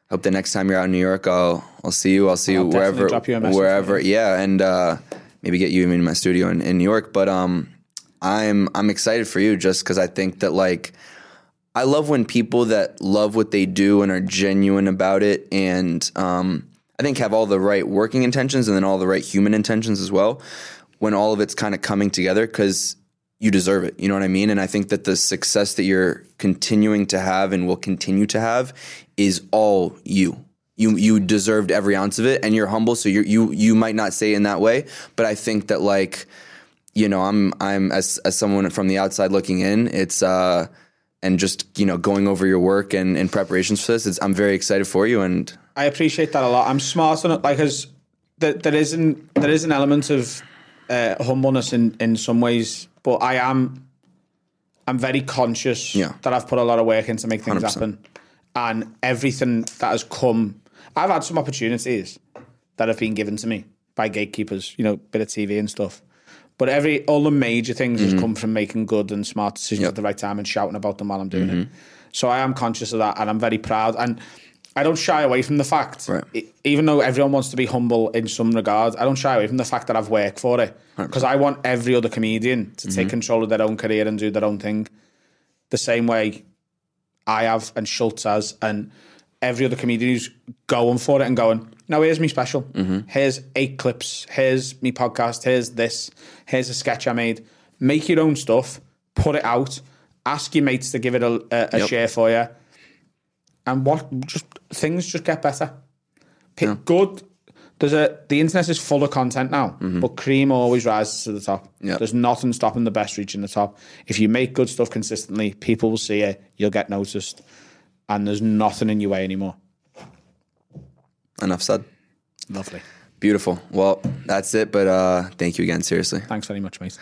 hope the next time you're out in New York, I'll I'll see you. I'll see I'll you wherever drop you wherever. Yeah, and uh, maybe get you in my studio in, in New York. But um, I'm I'm excited for you just because I think that like. I love when people that love what they do and are genuine about it, and um, I think have all the right working intentions and then all the right human intentions as well. When all of it's kind of coming together, because you deserve it. You know what I mean? And I think that the success that you're continuing to have and will continue to have is all you. You you deserved every ounce of it, and you're humble. So you you you might not say it in that way, but I think that like you know I'm I'm as as someone from the outside looking in, it's uh and just you know going over your work and, and preparations for this. It's, I'm very excited for you, and I appreciate that a lot. I'm smart enough, like as there, there is an there is an element of uh, humbleness in in some ways, but I am I'm very conscious Yeah. that I've put a lot of work in to make things 100%. happen, and everything that has come. I've had some opportunities that have been given to me by gatekeepers, you know, bit of TV and stuff. But every all the major things has mm-hmm. come from making good and smart decisions Yep. at the right time and shouting about them while I'm doing it. Mm-hmm. So I am conscious of that, and I'm very proud. And I don't shy away from the fact, Right. e- even though everyone wants to be humble in some regards, I don't shy away from the fact that I've worked for it because I want every other comedian to take mm-hmm. control of their own career and do their own thing, the same way I have and Schulz has and every other comedian who's going for it and going, no, here's me special. Here's eight clips. Here's me podcast. Here's this. Here's a sketch I made. Make your own stuff. Put it out. Ask your mates to give it a, a, a Yep. share for you. And what just things just get better. Pick good. There's a the internet is full of content now, mm-hmm. but cream always rises to the top. Yep. There's nothing stopping the best reaching the top. If you make good stuff consistently, people will see it. You'll get noticed, and there's nothing in your way anymore. Enough said. Lovely. Beautiful. Well, that's it. But uh, thank you again. Seriously. Thanks very much, mate.